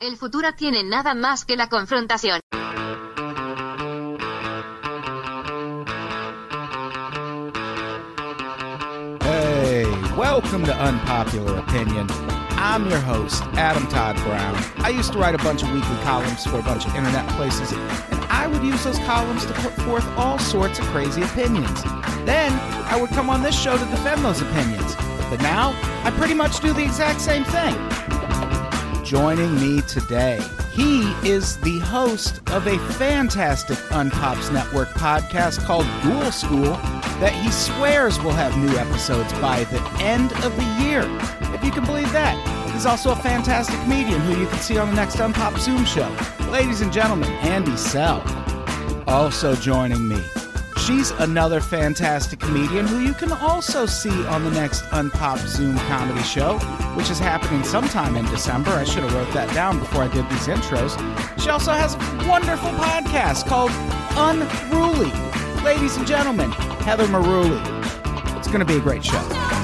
El futuro tiene nada más que la confrontación. Hey, welcome to Unpopular Opinion. I'm your host, Adam Todd Brown. I used to write a bunch of weekly columns for a bunch of internet places, and I would use those columns to put forth all sorts of crazy opinions. Then I would come on this show to defend those opinions. But now, I pretty much do the exact same thing. Joining me today, he is the host of a fantastic Unpops Network podcast called Dual School that he swears will have new episodes by the end of the year. If you can believe that. He's also a fantastic comedian who you can see on the next Unpop Zoom show. Ladies and gentlemen, Andy Sell. Also joining me, she's another fantastic comedian who you can also see on the next Unpop Zoom comedy show, which is happening sometime in December. I should have wrote that down before I did these intros. She also has a wonderful podcast called Unruly. Ladies and gentlemen, Heather Maruli. It's going to be a great show.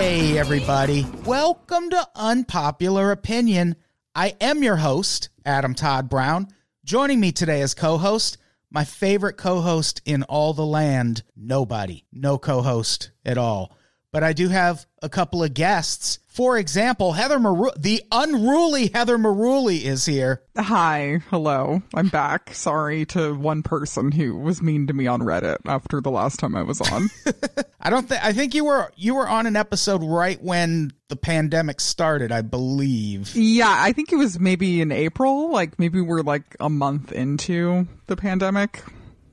Hey, everybody. Welcome to Unpopular Opinion. I am your host, Adam Todd Brown. Joining me today as co host, my favorite co host in all the land, nobody. No co host at all. But I do have a couple of guests. For example, Heather Maru- the unruly Heather Maruli is here. Hi, hello. I'm back. Sorry to one person who was mean to me on Reddit after the last time I was on. I don't think I think you were you were on an episode right when the pandemic started, I believe. yeah, I think it was maybe in April, like maybe we're like a month into the pandemic.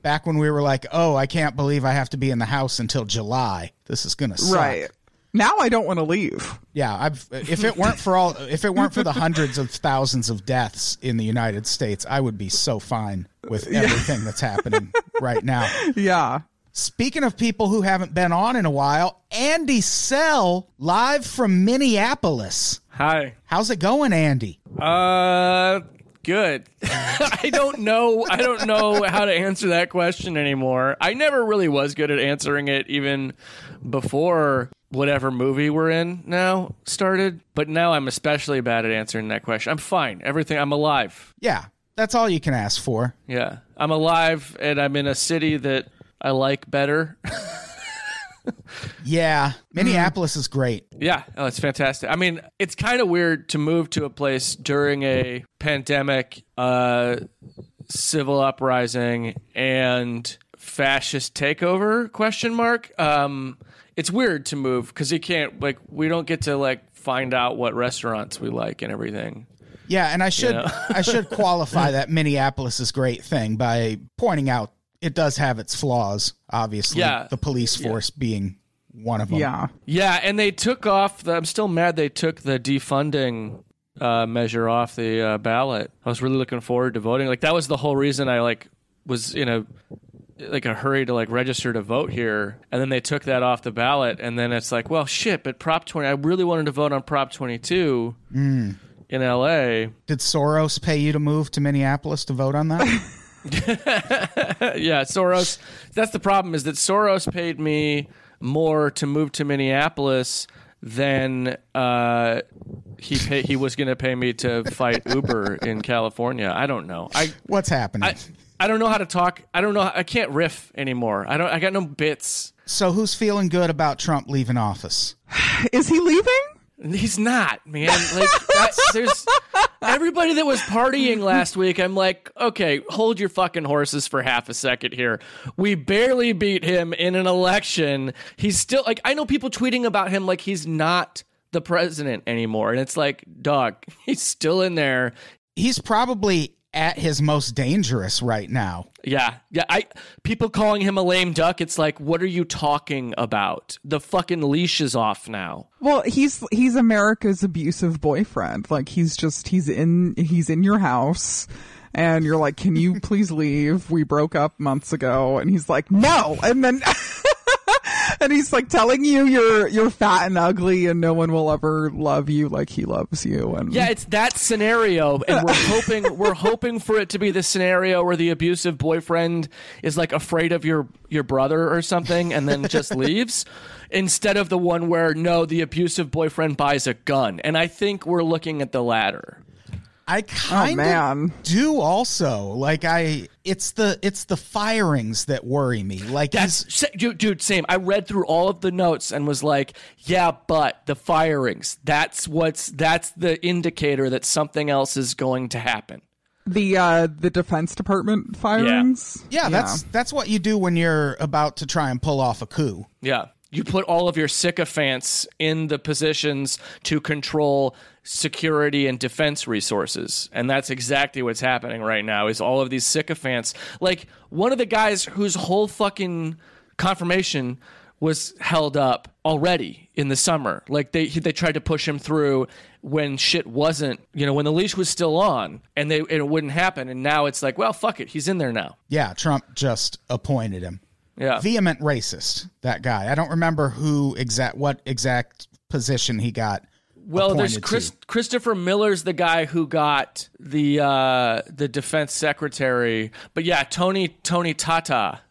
Back when we were like, "Oh, I can't believe I have to be in the house until July. This is going to suck." Right. Now I don't want to leave. Yeah, I've if it weren't for all if it weren't for the hundreds of thousands of deaths in the United States, I would be so fine with everything that's happening right now. Yeah. Speaking of people who haven't been on in a while, Andy Sell live from Minneapolis. Hi. How's it going, Andy? Uh good. I don't know I don't know how to answer that question anymore. I never really was good at answering it even before whatever movie we're in now started, but now I'm especially bad at answering that question. I'm fine. Everything I'm alive. Yeah, that's all you can ask for. Yeah. I'm alive and I'm in a city that I like better. Yeah, Minneapolis is great. Yeah, oh, it's fantastic. I mean, it's kind of weird to move to a place during a pandemic, uh, civil uprising, and fascist takeover? Question mark. Um, it's weird to move because you can't like we don't get to like find out what restaurants we like and everything. Yeah, and I should know? I should qualify that Minneapolis is great thing by pointing out it does have its flaws. Obviously, Yeah. the police force being one of them. Yeah. Yeah, and they took off. The, I'm still mad they took the defunding uh, measure off the uh, ballot. I was really looking forward to voting. Like that was the whole reason I like was in a like a hurry to like register to vote here, and then they took that off the ballot, and then it's like, well, shit. But Prop 20, I really wanted to vote on Prop 22 in L.A. Did Soros pay you to move to Minneapolis to vote on that? yeah, Soros. That's the problem is that Soros paid me more to move to Minneapolis than uh, he pay, he was going to pay me to fight Uber in California. I don't know. I What's happening? I, I don't know how to talk. I don't know. I can't riff anymore. I don't. I got no bits. so who's feeling good about Trump leaving office? Is he leaving? He's not, man. Like that, there's everybody that was partying last week. I'm like, okay, hold your fucking horses for half a second here. We barely beat him in an election. He's still like, I know people tweeting about him like he's not the president anymore, and it's like, dog, he's still in there. He's probably at his most dangerous right now. Yeah, yeah. I people calling him a lame duck. It's like, what are you talking about? The fucking leash is off now. Well, he's he's America's abusive boyfriend. Like he's just he's in he's in your house and you're like, "Can you please leave? We broke up months ago." And he's like, "No." And then and he's like telling you you're you're fat and ugly and no one will ever love you like he loves you and Yeah, it's that scenario, and we're hoping we're hoping for it to be the scenario where the abusive boyfriend is like afraid of your your brother or something, and then just leaves, instead of the one where no, the abusive boyfriend buys a gun, and I think we're looking at the latter. I oh, kind man. of do also. Like I it's the it's the firings that worry me. Like That's dude, dude, same. I read through all of the notes and was like, yeah, but the firings. That's what's that's the indicator that something else is going to happen. the uh the defense department firings yeah, that's that's what you do when you're about to try and pull off a coup. Yeah. You put all of your sycophants in the positions to control security and defense resources. And that's exactly what's happening right now is all of these sycophants. Like one of the guys whose whole fucking confirmation was held up already in the summer. Like they they tried to push him through when shit wasn't, you know, when the leash was still on and they and it wouldn't happen and now it's like, well, fuck it, he's in there now. Yeah, Trump just appointed him. Yeah. Vehement racist, that guy. I don't remember who exact what exact position he got. Well, there's Chris, to. Christopher Miller's the guy who got the uh, the defense secretary, but yeah, Tony Tony Tata,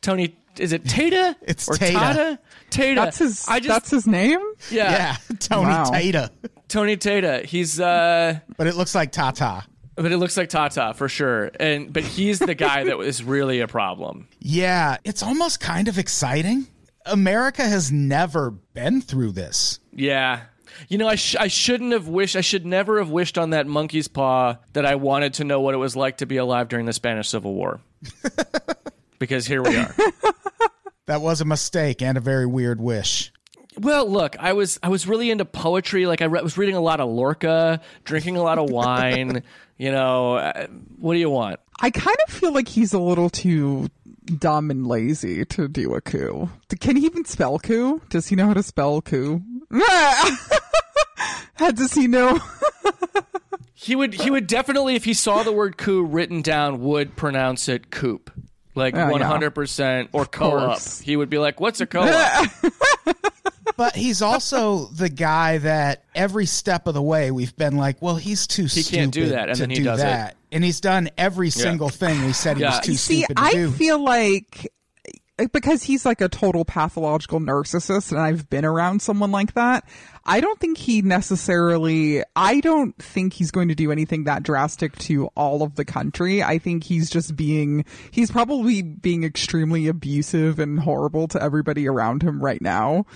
Tony is it Tata? It's or Tata. Tata? Tata. that's his I just that's his name yeah, Yeah, Tony Wow. Tata. Tony Tata. He's uh, But it looks like Tata. but it looks like Tata for sure, and but he's the guy that is really a problem. Yeah, it's almost kind of exciting. America has never been through this. Yeah. You know, I, sh- I shouldn't have wished, I should never have wished on that monkey's paw that I wanted to know what it was like to be alive during the Spanish Civil War. because here we are. That was a mistake and a very weird wish. Well, look, I was I was really into poetry. Like I re- was reading a lot of Lorca, drinking a lot of wine. you know, uh, what do you want? i kind of feel like he's a little too dumb and lazy to do a coup can he even spell coup does he know how to spell coup how does he know He would he would definitely, if he saw the word coup written down, would pronounce it coop, like Oh, one hundred percent, or co-op. He would be like, "What's a co-op?" But he's also the guy that every step of the way we've been like, well, he's too He stupid can't do that, and to then he do does it. that. And he's done every single thing we said he Yeah. was too See, stupid to I do. feel like because he's like a total pathological narcissist and I've been around someone like that, I don't think he necessarily I don't think he's going to do anything that drastic to all of the country. I think he's just being he's probably being extremely abusive and horrible to everybody around him right now.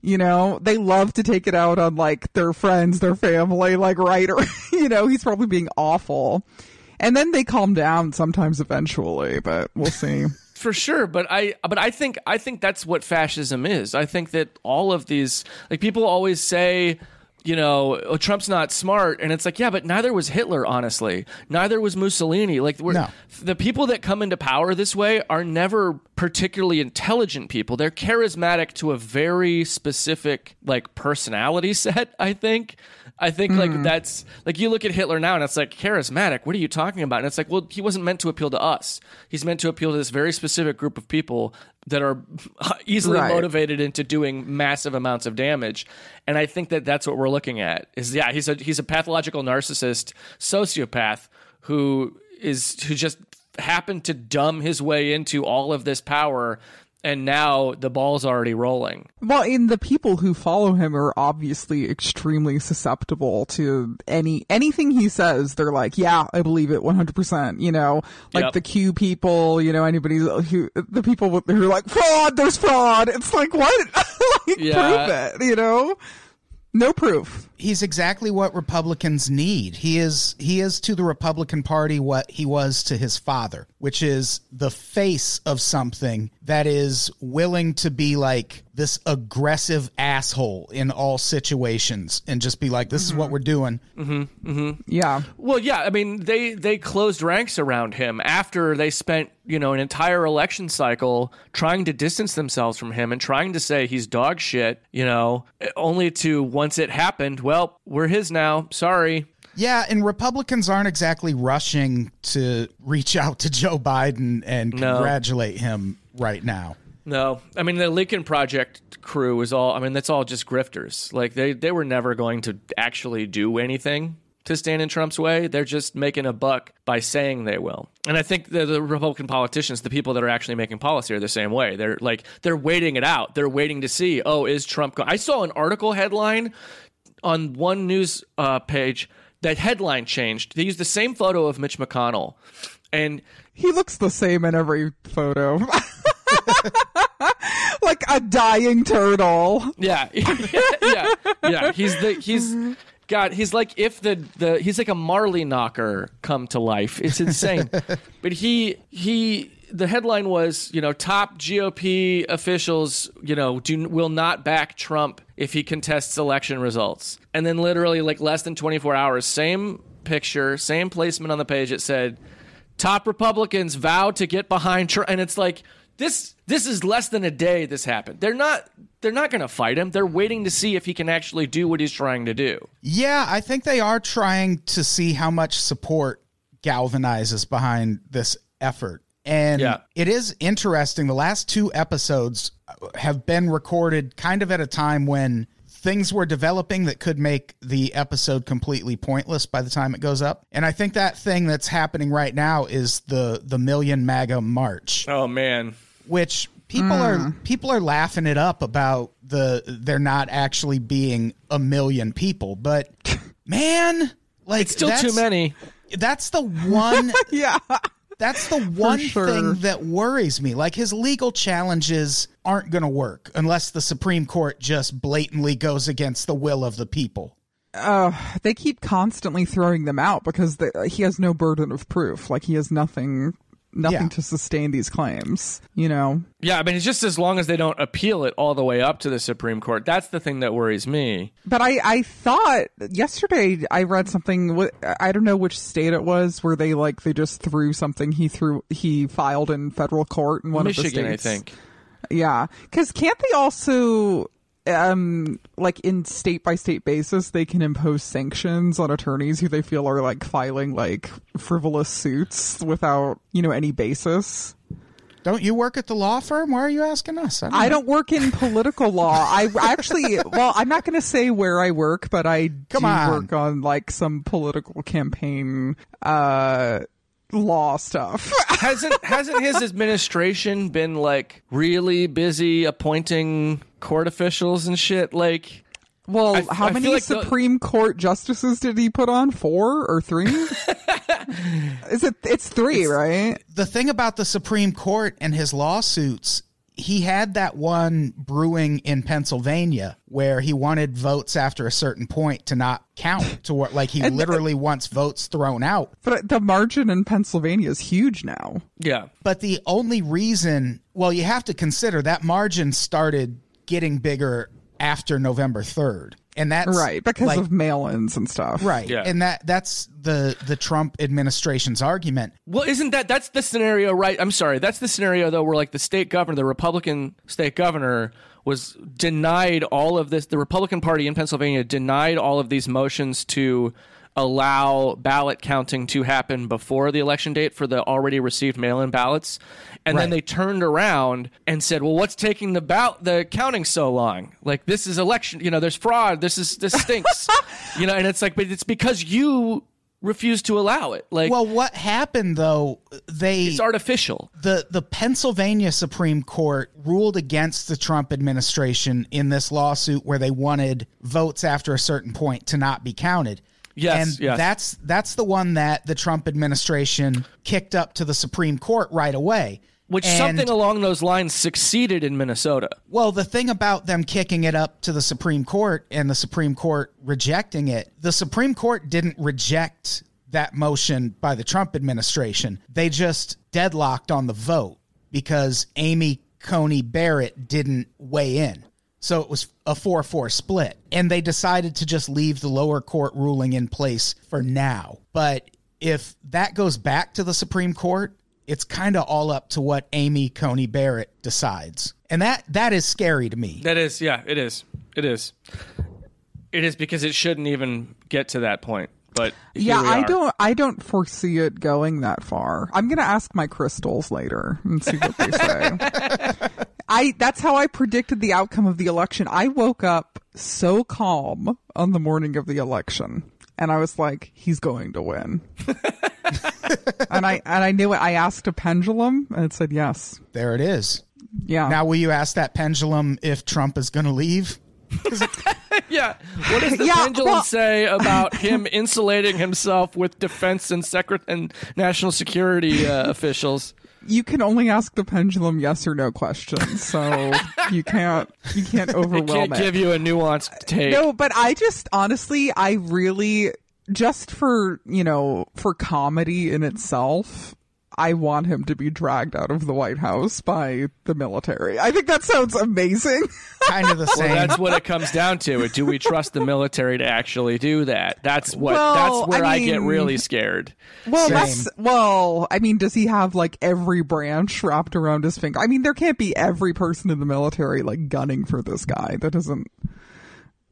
You know, they love to take it out on like their friends, their family, like right or you know, he's probably being awful. And then they calm down sometimes eventually, but we'll see. For sure but i but i think i think that's what fascism is. I think that all of these like people always say you know oh, trump's not smart and it's like yeah but neither was hitler honestly. Neither was mussolini. Like we're, No. the people that come into power this way are never particularly intelligent people. They're charismatic to a very specific like personality set i think I think like hmm. that's like you look at Hitler now and it's like charismatic. What are you talking about? And it's like, well, he wasn't meant to appeal to us. He's meant to appeal to this very specific group of people that are easily Right. motivated into doing massive amounts of damage. And I think that that's what we're looking at. Is yeah, he's a he's a pathological narcissist, sociopath who is who just happened to dumb his way into all of this power and now the ball's already rolling. Well, in the people who follow him are obviously extremely susceptible to any anything he says. They're like, "Yeah, I believe it, one hundred percent." You know, like Yep. the Q people. You know, anybody who the people who are like, "Fraud, there's fraud." It's like, what? like, Yeah. prove it. You know, no proof. He's exactly what Republicans need. He is he is to the Republican Party what he was to his father, which is the face of something that is willing to be like this aggressive asshole in all situations and just be like, "This is what we're doing." mm-hmm. Yeah, Well, yeah, I mean, they they closed ranks around him after they spent you know an entire election cycle trying to distance themselves from him and trying to say he's dog shit. You know, only to once it happened, well, we're his now. Sorry. Yeah, and Republicans aren't exactly rushing to reach out to Joe Biden and No. congratulate him right now. No, I mean the Lincoln Project crew is all. I mean that's all just grifters. Like they they were never going to actually do anything to stand in Trump's way. They're just making a buck by saying they will. And I think the, the Republican politicians, the people that are actually making policy, are the same way. They're like they're waiting it out. They're waiting to see. Oh, is Trump? Go-? I saw an article headline on one news uh, page. That headline changed. They used the same photo of Mitch McConnell, and He looks the same in every photo. like a dying turtle. Yeah, yeah, yeah. He's the he's God. He's like if the the he's like a Marley knocker come to life. It's insane. but he he the headline was you know top GOP officials you know do will not back Trump if he contests election results. And then literally like less than 24 hours, same picture, same placement on the page. It said top Republicans vow to get behind Trump, and it's like this. This is less than a day. This happened. They're not. They're not going to fight him. They're waiting to see if he can actually do what he's trying to do. Yeah, I think they are trying to see how much support galvanizes behind this effort. And Yeah. it is interesting. The last two episodes have been recorded kind of at a time when things were developing that could make the episode completely pointless by the time it goes up. And I think that thing that's happening right now is the the Million MAGA March Oh man. which people are hmm. people are laughing it up about the they're not actually being a million people but man like It's still too many. that's the one Yeah. That's the one sure. thing that worries me like his legal challenges aren't going to work unless the supreme court just blatantly goes against the will of the people uh, They keep constantly throwing them out because the, he has no burden of proof. Like he has nothing, nothing Yeah. to sustain these claims. You know. Yeah, I mean, it's just as long as they don't appeal it all the way up to the Supreme Court. That's the thing that worries me. But I, I thought yesterday I read something. I don't know which state it was where they like they just threw something he threw he filed in federal court in one Michigan, of the states. I think. Yeah, because can't they also, um, like in state by state basis, they can impose sanctions on attorneys who they feel are like filing like frivolous suits without you know any basis. don't you work at the law firm why are you asking us i don't, I don't work in political law. I actually, well, I'm not going to say where I work, but I Come do on. work on like some political campaign uh law stuff. hasn't hasn't his administration been like really busy appointing court officials and shit? Like, Well, I- how I many like the- Supreme Court justices did he put on? Four or three? Is it? It's three, right? the thing about the Supreme Court and his lawsuits, he had that one brewing in Pennsylvania where he wanted votes after a certain point to not count to what like he uh, literally wants votes thrown out. But the margin in Pennsylvania is huge now. yeah, But the only reason, well, you have to consider that margin started getting bigger after November 3rd. And that's Right, because like, of mail-ins and stuff. right. Yeah. And that that's the the Trump administration's argument. Well, isn't that that's the scenario, right? I'm sorry, that's the scenario though, where like the state governor, the Republican state governor, was denied all of this. The Republican Party in Pennsylvania denied all of these motions to allow ballot counting to happen before the election date for the already received mail-in ballots, and then they turned around and said, "Well, what's taking the ballot the counting so long? Like this is election, you know, there's fraud. This is this stinks, you know." And it's like, but it's because you refused to allow it. Like, Well, what happened though? They it's artificial. the the Pennsylvania Supreme Court ruled against the Trump administration in this lawsuit where they wanted votes after a certain point to not be counted. Yes, and yes. that's that's the one that the Trump administration kicked up to the Supreme Court right away. Which And- something along those lines succeeded in Minnesota. Well, the thing about them kicking it up to the Supreme Court and the Supreme Court rejecting it, the Supreme Court didn't reject that motion by the Trump administration. They just deadlocked on the vote because Amy Coney Barrett didn't weigh in. So it was a 4 4 split. And they decided to just leave the lower court ruling in place for now. But if that goes back to the Supreme Court, it's kind of all up to what Amy Coney Barrett decides. And that that is scary to me. That is, yeah, it is. It is. It is because it shouldn't even get to that point. But here Yeah, we I don't. I don't foresee it going that far. I'm gonna ask my crystals later and see what they say. I that's how I predicted the outcome of the election. I woke up so calm on the morning of the election, and I was like, "He's going to win." and I and I knew it. I asked a pendulum, and it said yes. There it is. Yeah. Now, will you ask that pendulum if Trump is going to leave? Yeah. What does the Yeah, pendulum well- say about him insulating himself with defense and secret and national security uh, officials? you can only ask the pendulum yes or no questions, so you can't you can't It overwhelm can't it. give you a nuanced take. No, but I just honestly, I really just for you know for comedy in itself. I want him to be dragged out of the White House by the military. I think that sounds amazing. Kind of the Well, same. that's what it comes down to. Do we trust the military to actually do that? That's what. Well, that's where I, I get really scared. Well, Same. that's well. I mean, does he have like every branch wrapped around his finger? I mean, there can't be every person in the military like gunning for this guy. That doesn't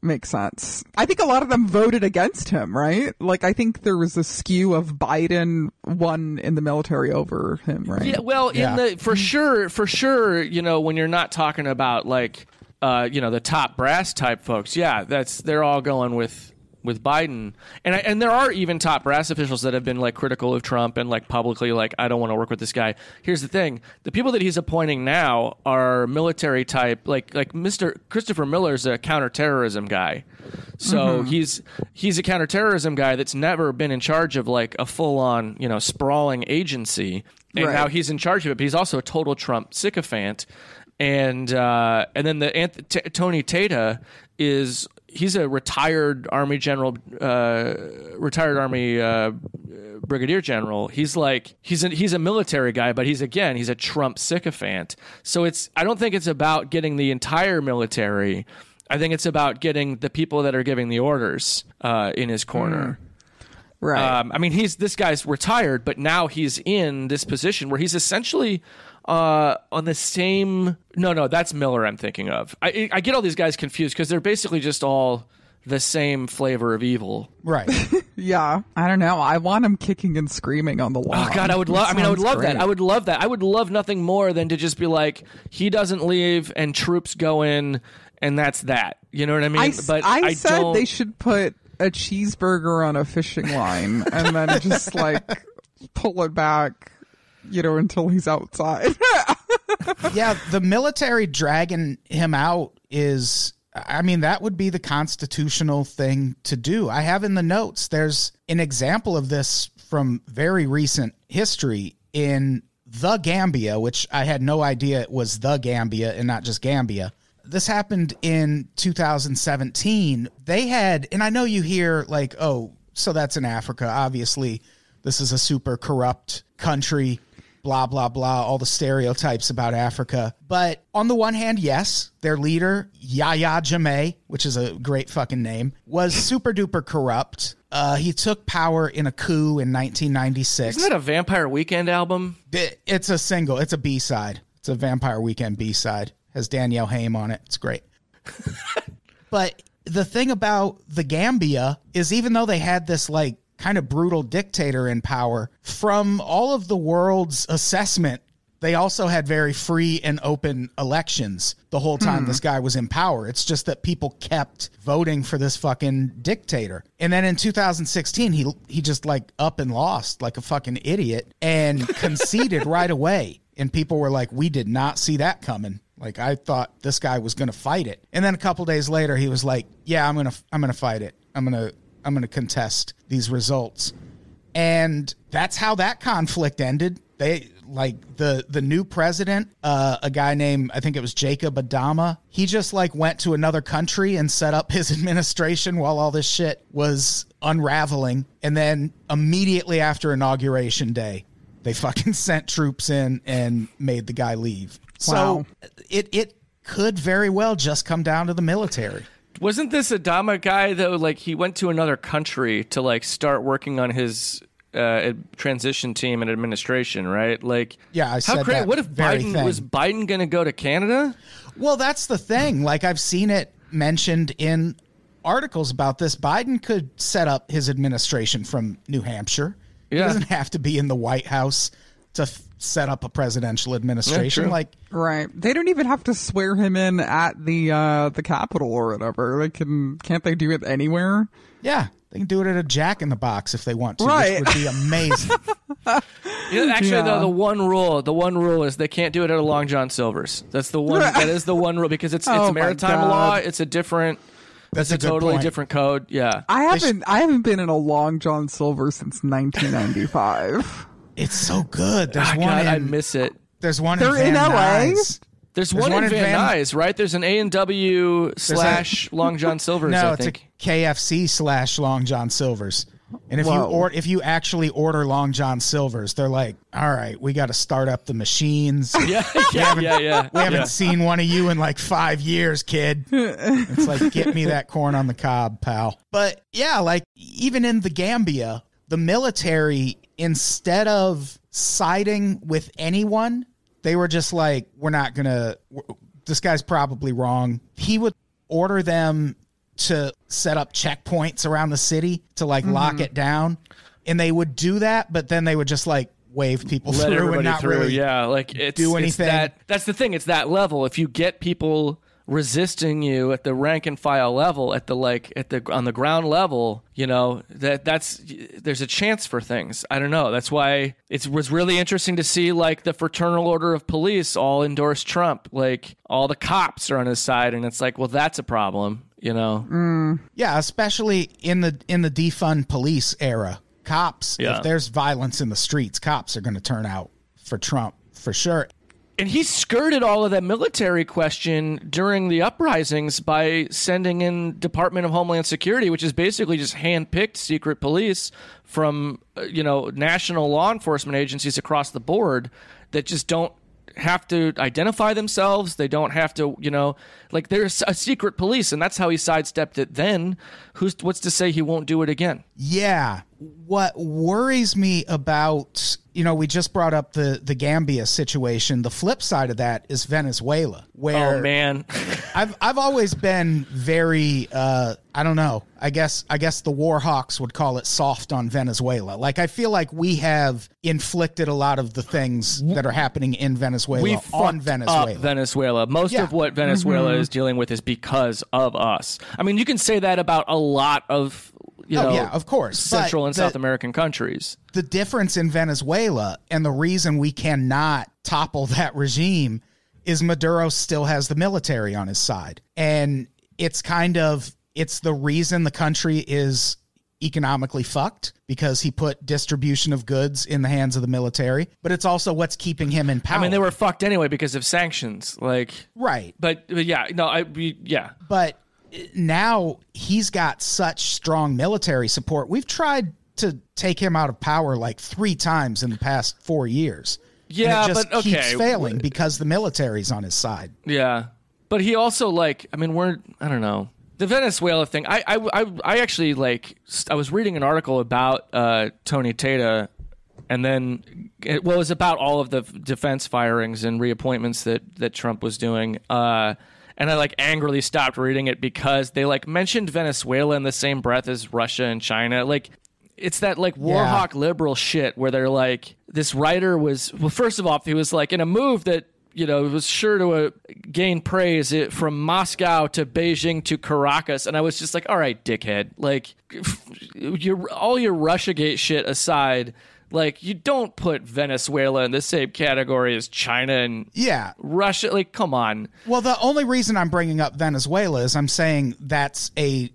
make sense. I think a lot of them voted against him, right? Like, I think there was a skew of Biden won in the military over him, right? Yeah, well, Yeah. in the for sure, for sure, you know, when you're not talking about like, uh, you know, the top brass type folks, yeah, that's they're all going with with Biden, and I, and there are even top brass officials that have been like critical of Trump and like publicly like I don't want to work with this guy. Here's the thing: the people that he's appointing now are military type, like like Mr. Christopher Miller's a counterterrorism guy. So he's he's a counterterrorism guy that's never been in charge of like a full on you know sprawling agency, and Right. now he's in charge of it. But he's also a total Trump sycophant, and uh, and then the Anth- T- Tony Tata is he's a retired army general, uh, retired army uh, brigadier general. He's like he's a, he's a military guy, but he's again he's a Trump sycophant. So it's I don't think it's about getting the entire military. I think it's about getting the people that are giving the orders uh, in his corner. Right. Um, I mean, he's this guy's retired, but now he's in this position where he's essentially uh, on the same. No, no, that's Miller. I'm thinking of. I, I get all these guys confused because they're basically just all the same flavor of evil. right. yeah. I don't know. I want him kicking and screaming on the lawn. Oh God, I would love. I mean, I would sounds love that. I would love that. I would love nothing more than to just be like, he doesn't leave and troops go in, and that's that. You know what I mean? I, s- but I I, said don't. they should put a cheeseburger on a fishing line and then just like pull it back, you know, until he's outside. yeah, the military dragging him out is I mean that would be the constitutional thing to do. I have in the notes there's an example of this from very recent history in the Gambia, which I had no idea it was the Gambia and not just Gambia. This happened in 2017. They had and I know you hear like, "Oh, so that's in Africa. Obviously, this is a super corrupt country." Blah blah blah all the stereotypes about africa. But on the one hand yes their leader yahya jammeh which is a great fucking name was super duper corrupt. Uh, he took power in a coup in 1996 Isn't that a Vampire Weekend album? It- it's a single. It's a b-side. It's a vampire weekend b-side. Has danielle haim on it. It's great. But the thing about the Gambia is even though they had this like kind of brutal dictator in power, from all of the world's assessment, they also had very free and open elections the whole time hmm. this guy was in power. It's just that people kept voting for this fucking dictator. And then in 2016, he he just like up and lost like a fucking idiot and conceded right away. And people were like, "We did not see that coming." Like I thought this guy was going to fight it. And then a couple days later he was like, "Yeah, I'm going to I'm going to fight it. I'm going to I'm going to contest these results." And that's how that conflict ended. They like the the new president, uh, a guy named I think it was Jacob Adama. He just like went to another country and set up his administration while all this shit was unraveling. And then immediately after inauguration day, they fucking sent troops in and made the guy leave. Wow. So it it could very well just come down to the military. Wasn't this Adama guy though? Like he went to another country to like start working on his uh, transition team and administration, right? Like, Yeah, I how crazy. What if Biden thing. was Biden going to go to Canada? Well, that's the thing. Like I've seen it mentioned in articles about this. Biden could set up his administration from New Hampshire. He doesn't have to be in the White House to f- set up a presidential administration. true. like, Right. They don't even have to swear him in at the uh the Capitol or whatever. They can can't they do it anywhere? yeah, they can do it at a Jack in the Box if they want to, Right. which would be amazing. Yeah, actually, Yeah. though, the one rule, the one rule is they can't do it at a Long John Silver's. That's the one. that is the one rule because it's Oh it's my maritime law. It's a different. That's it's a a, totally point. different code. Yeah. I haven't I haven't been in a Long John Silver since 1995. It's so good. There's Ah, one. God, in, I miss it. There's one They're in, in Van LA? Nuys. There's, There's one, one in in Van Van- Nuys, right? There's an A and W slash Long John Silver's. No, I it's a KFC slash Long John Silver's. And if you or if you actually order Long John Silver's, they're like, "All right, we got to start up the machines. yeah, yeah, yeah, yeah. We haven't yeah. seen one of you in like five years, kid. It's like, get me that corn on the cob, pal. But yeah, like even in the Gambia, the military, instead of siding with anyone, they were just like, we're not going to, this guy's probably wrong. He would order them to set up checkpoints around the city to like lock mm-hmm. it down. And they would do that, but then they would just like wave people let through and not through. really yeah, like it's, do it's anything. that, that's the thing. It's that level. If you get people resisting you at the rank and file level, at the like at the on the ground level, you know that that's there's a chance for things. I don't know. That's why it was really interesting to see like the Fraternal Order of Police all endorse Trump. Like all the cops are on his side, and it's like, well, that's a problem. You know. Mm. Yeah, especially in the in the defund police era. Cops, Yeah. if there's violence in the streets, cops are going to turn out for Trump for sure. And he skirted all of that military question during the uprisings by sending in Department of Homeland Security, which is basically just handpicked secret police from uh, you know national law enforcement agencies across the board that just don't have to identify themselves. They don't have to, you know, like there's a secret police, and that's how he sidestepped it. Then, who's what's to say he won't do it again? Yeah. What worries me about, you know, we just brought up the the Gambia situation. The flip side of that is Venezuela, where Oh man, I've I've always been very uh I don't know. I guess I guess the war hawks would call it soft on Venezuela. Like I feel like we have inflicted a lot of the things that are happening in Venezuela we on Venezuela. up Venezuela. Most Yeah. of what Venezuela is dealing with is because of us. I mean, you can say that about a lot of you Oh, know, yeah, of course. Central But and the- South American countries. the difference in Venezuela and the reason we cannot topple that regime is Maduro still has the military on his side. And it's kind of it's the reason the country is economically fucked because he put distribution of goods in the hands of the military, but it's also what's keeping him in power. I mean, they were fucked anyway because of sanctions. Like, right. but, but yeah, no, I we, yeah. but now he's got such strong military support. We've tried to take him out of power like three times in the past four years. Yeah, just but okay. keeps failing because the military's on his side. Yeah, but he also like I mean we're I don't know the Venezuela thing. I I I, I actually like I was reading an article about uh, Tony Tata, and then it, well it was about all of the defense firings and reappointments that that Trump was doing. Uh, and I like angrily stopped reading it because they like mentioned Venezuela in the same breath as Russia and China. Like it's that like warhawk Yeah. liberal shit where they're like this writer was well first of all he was like in a move that you know was sure to uh, gain praise it, from Moscow to Beijing to Caracas and I was just like all right dickhead like your all your Russiagate shit aside like you don't put Venezuela in the same category as China and Yeah. Russia like come on Well, the only reason I'm bringing up Venezuela is I'm saying that's a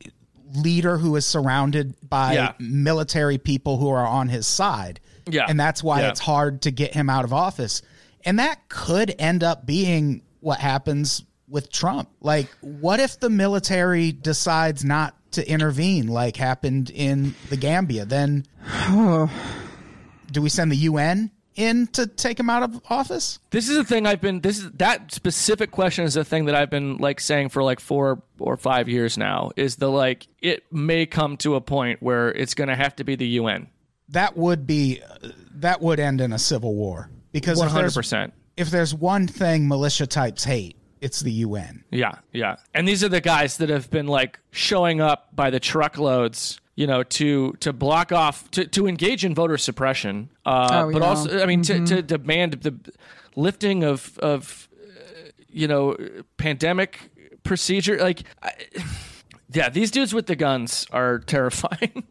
leader who is surrounded by Yeah. military people who are on his side. Yeah. And that's why Yeah. it's hard to get him out of office. And that could end up being what happens with Trump. Like, what if the military decides not to intervene, like happened in the Gambia? Then do we send the UN in to take him out of office? This is the thing I've been. This is that specific question is the thing that I've been like saying for like four or five years now. Is the like it may come to a point where it's going to have to be the UN. that would be that would end in a civil war because One hundred percent. if there's one thing militia types hate, it's the UN. Yeah, yeah. And these are the guys that have been like showing up by the truckloads, you know, to to block off to, to engage in voter suppression, uh, Oh, but yeah. also, I mean, to, to demand the lifting of of uh, you know pandemic procedure. Like, I, yeah, these dudes with the guns are terrifying.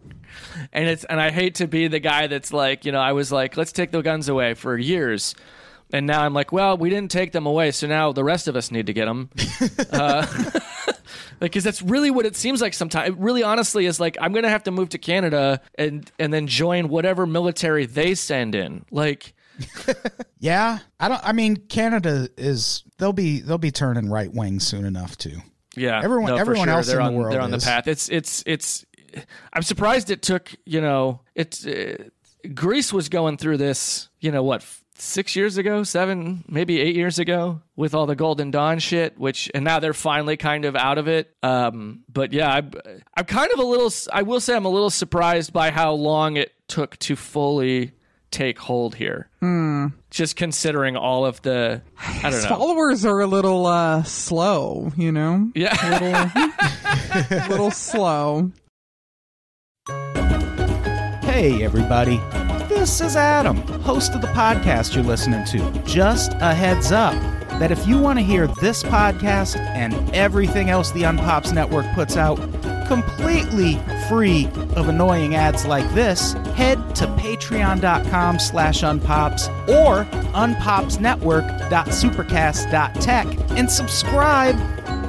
and it's and I hate to be the guy that's like, you know, I was like, let's take the guns away for years. And now I'm like, well, we didn't take them away, so now the rest of us need to get them. because that's really what it seems like sometimes. It really honestly is like I'm gonna have to move to Canada and and then join whatever military they send in. Like Yeah, I don't. I mean, Canada is they'll be they'll be turning right wing soon enough too. yeah, Everyone- no, everyone sure. else they're in the world they're on is. the path. It's it's it's. I'm surprised it took you know it's uh, Greece was going through this you know what six years ago seven maybe eight years ago with all the Golden Dawn shit which and now they're finally kind of out of it. Um, but yeah, I'm I'm kind of a little. I will say I'm a little surprised by how long it took to fully take hold here. Just considering all of the I don't His know. followers are a little uh, slow, you know, Yeah. a little slow. Hey, everybody. This is Adam, host of the podcast you're listening to. Just a heads up that if you want to hear this podcast and everything else the Unpops Network puts out completely free of annoying ads like this, head to patreon.com slash unpops or unpopsnetwork.supercast.tech and subscribe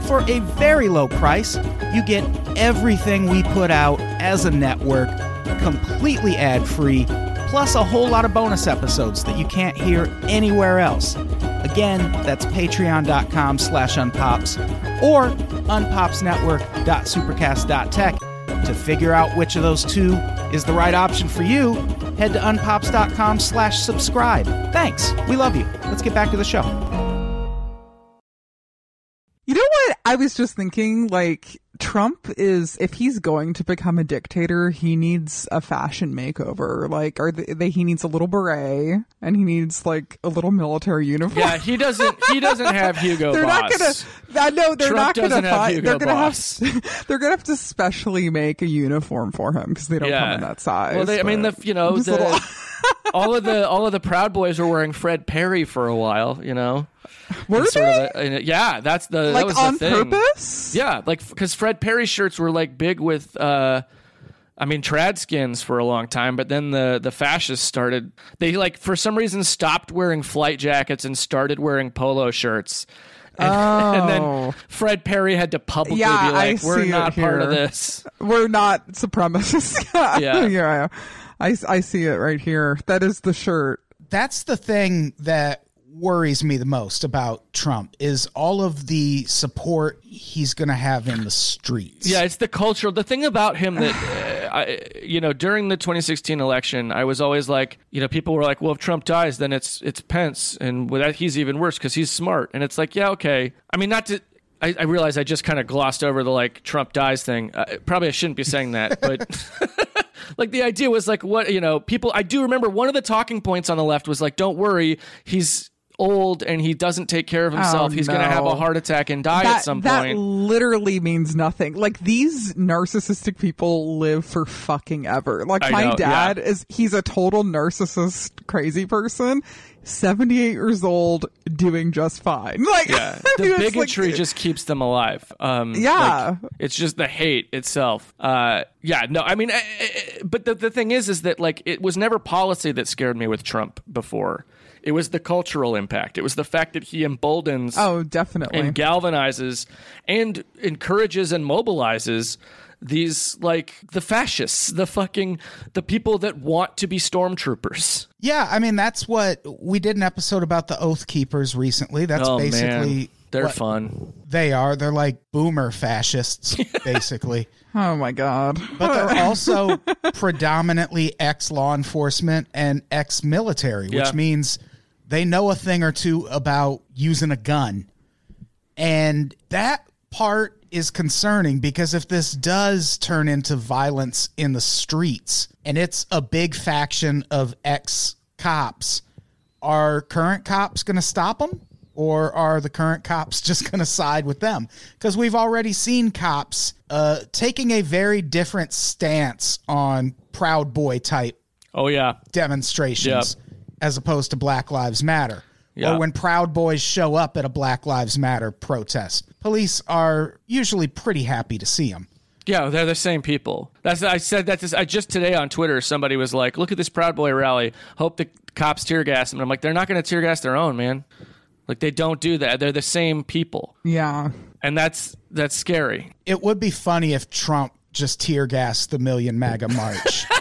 for a very low price. You get everything we put out as a network completely ad free, plus a whole lot of bonus episodes that you can't hear anywhere else. Again, that's patreon.com slash unpops or unpopsnetwork.supercast.tech. To figure out which of those two is the right option for you, head to unpops.com slash subscribe. Thanks. We love you. Let's get back to the show. You know what? I was just thinking, like, Trump is, if he's going to become a dictator, he needs a fashion makeover. Like, are they, they he needs a little beret and he needs, like, a little military uniform. Yeah, he doesn't. He doesn't have Hugo they're Boss. not gonna. I know they're Trump not gonna find. Hugo They're gonna Boss. have. They're gonna have to specially make a uniform for him because they don't come in that size. Well, they, I mean, the you know the, all of the all of the Proud Boys were wearing Fred Perry for a while. You know, were And sort they of a- and, yeah, that's the that like was on the thing. purpose? Yeah, like because Fred Perry shirts were like big with. uh I mean, trad skins for a long time, but then the the fascists started. They like for some reason stopped wearing flight jackets and started wearing polo shirts. And, and Oh. then Fred Perry had to publicly Yeah, be like, I "We're not part of this." We're not supremacists. Yeah. yeah. I, I see it right here. That is the shirt. that's the thing that worries me the most about Trump is all of the support he's going to have in the streets. Yeah, it's the cultural. The thing about him that, uh, I, you know, during the 2016 election, I was always like, you know, people were like, well, if Trump dies, then it's it's Pence, and with that, he's even worse because he's smart. And it's like, yeah, okay. I mean, not to. I, I realize I just kind of glossed over the like Trump dies thing. Uh, probably I shouldn't be saying that, but like the idea was like what you know people. I do remember one of the talking points on the left was like, don't worry, he's old and he doesn't take care of himself. Oh, he's going to have a heart attack and die that, at some that point. That literally means nothing. Like these narcissistic people live for fucking ever. Like I my know, dad yeah. is he's a total narcissist crazy person. 78 years old doing just fine. Like Yeah, the it's like- bigotry just keeps them alive. Um, Yeah. like, it's just the hate itself. Uh, yeah, no, I mean, eh, eh, eh, but the the thing is, is that like it was never policy that scared me with Trump before. It was the cultural impact. It was the fact that he emboldens Oh, definitely. and galvanizes and encourages and mobilizes these like the fascists, the fucking the people that want to be stormtroopers. Yeah, I mean that's what we did an episode about the Oath Keepers recently. That's oh basically man, they're what fun. they are. They're like boomer fascists, basically. oh my god. But they're also predominantly ex law enforcement and ex military, which means they know a thing or two about using a gun. And that part is concerning because if this does turn into violence in the streets and it's a big faction of ex cops, are current cops going to stop them? or are the current cops just going to side with them? Because we've already seen cops uh, taking a very different stance on Proud Boy type Oh yeah. demonstrations as opposed to Black Lives Matter. Yeah. Or when Proud Boys show up at a Black Lives Matter protest. Police are usually pretty happy to see them. Yeah, they're the same people. That's I said that. This, I just today on Twitter, somebody was like, "Look at this Proud Boy rally. Hope the cops tear gas them." And I'm like, "They're not going to tear gas their own, man. Like they don't do that. They're the same people, Yeah. and that's that's scary." It would be funny if Trump just tear gassed the Million MAGA March.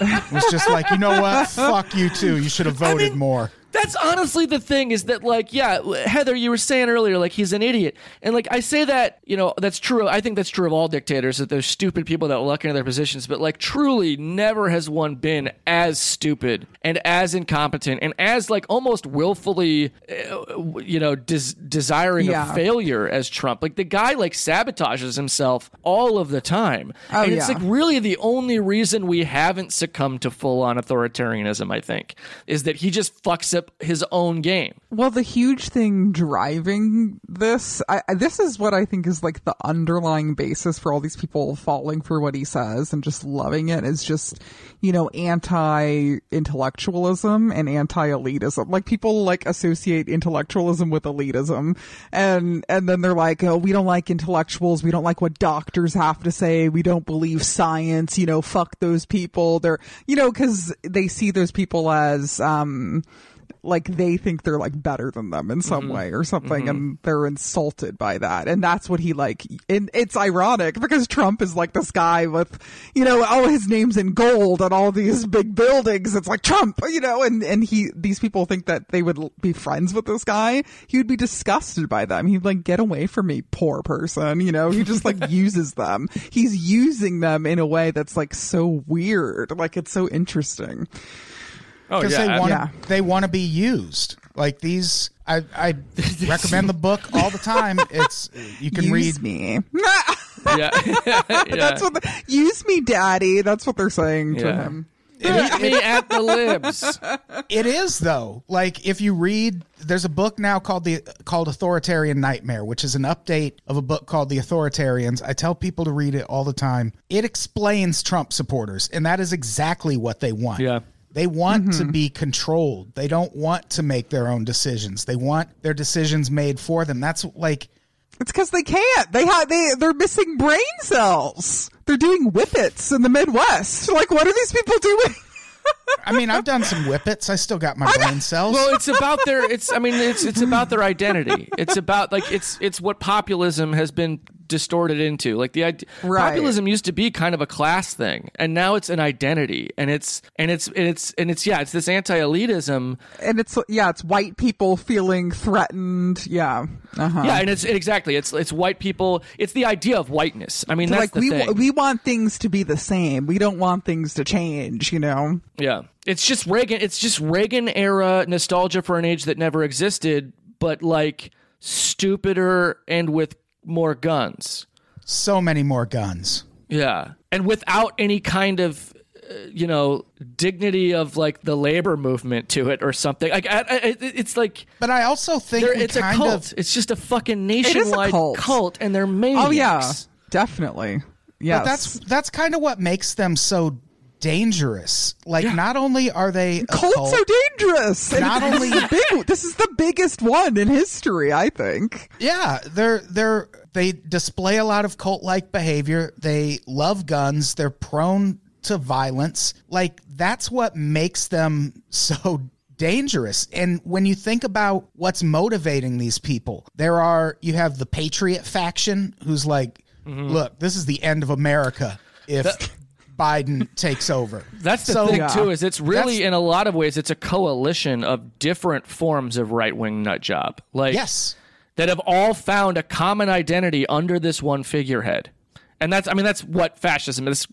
it was just like, you know what? Fuck you too. You should have voted more. That's honestly the thing is that like yeah Heather you were saying earlier like he's an idiot. And like I say that you know that's true. I think that's true of all dictators that there's stupid people that luck into their positions. But like truly never has one been as stupid and as incompetent and as like almost willfully uh, you know des- desiring Yeah. of failure as Trump. Like the guy like sabotages himself all of the time. Oh, and it's like really the only reason we haven't succumbed to full on authoritarianism, I think, is that he just fucks up his own game. Well, the huge thing driving this, I, this is what I think is like the underlying basis for all these people falling for what he says and just loving it is just, you know, anti-intellectualism and anti-elitism. Like people like associate intellectualism with elitism and, and then they're like, oh, we don't like intellectuals. We don't like what doctors have to say. We don't believe science, you know, fuck those people. They're, you know, cause they see those people as, um, like they think they're like better than them in some mm-hmm. way or something mm-hmm. and they're insulted by that. And that's what he like and it's ironic because trump is like this guy with you know all his names in gold and all these big buildings. It's like trump you know and and he these people think that they would be friends with this guy. He would be disgusted by them. He'd like get away from me poor person you know. He just like uses them. He's using them in a way that's like so weird. Like it's so interesting Oh because yeah, they want Yeah. they want to be used. Like these, I I recommend the book all the time. It's you can use read. me yeah, yeah. That's what the, use me, daddy. That's what they're saying to Yeah. him. Meet me at the libs. It is though. Like if you read, there's a book now called the called Authoritarian Nightmare, which is an update of a book called The Authoritarians. I tell people to read it all the time. It explains Trump supporters, and that is exactly what they want. Yeah. They want to mm-hmm. be controlled. They don't want to make their own decisions. They want their decisions made for them. That's like It's because they can't. They have they they're missing brain cells. They're doing whippets in the Midwest. Like, what are these people doing? I mean, I've done some whippets. I still got my brain cells. Well, it's about their. It's. I mean, it's. It's about their identity. It's about like it's. It's what populism has been distorted into. Like the Right. populism used to be kind of a class thing, and now it's an identity, and it's and it's and it's and it's yeah, it's this anti-elitism. and it's yeah, it's white people feeling threatened. Yeah, uh-huh. Yeah, and it's exactly. It's it's white people. It's the idea of whiteness. I mean, that's like the we we want things to be the same. We don't want things to change. You know. Yeah. It's just Reagan it's just Reagan era nostalgia for an age that never existed, but like stupider and with more guns. so many more guns. Yeah. And without any kind of uh, you know dignity of like the labor movement to it or something. Like I, I, it's like But I also think they're, we it's a cult. of It's just a fucking is a nationwide cult. and they're maniacs. Oh yeah, definitely. yeah that's that's kind of what makes them so dangerous. Like, not only are they cults cult, are dangerous. And Not this only- is big. This is the biggest one in history, I think. yeah, they're they're they display a lot of cult like behavior. They love guns. They're prone to violence. Like that's what makes them so dangerous. And when you think about what's motivating these people, there are you have the patriot faction who's like, mm-hmm. look, this is the end of America if Biden takes over. That's the So- thing Yeah. too. Is it's really That's- in a lot of ways it's a coalition of different forms of right wing nut job. Like Yes. that have all found a common identity under this one figurehead. And that's I mean that's what fascism is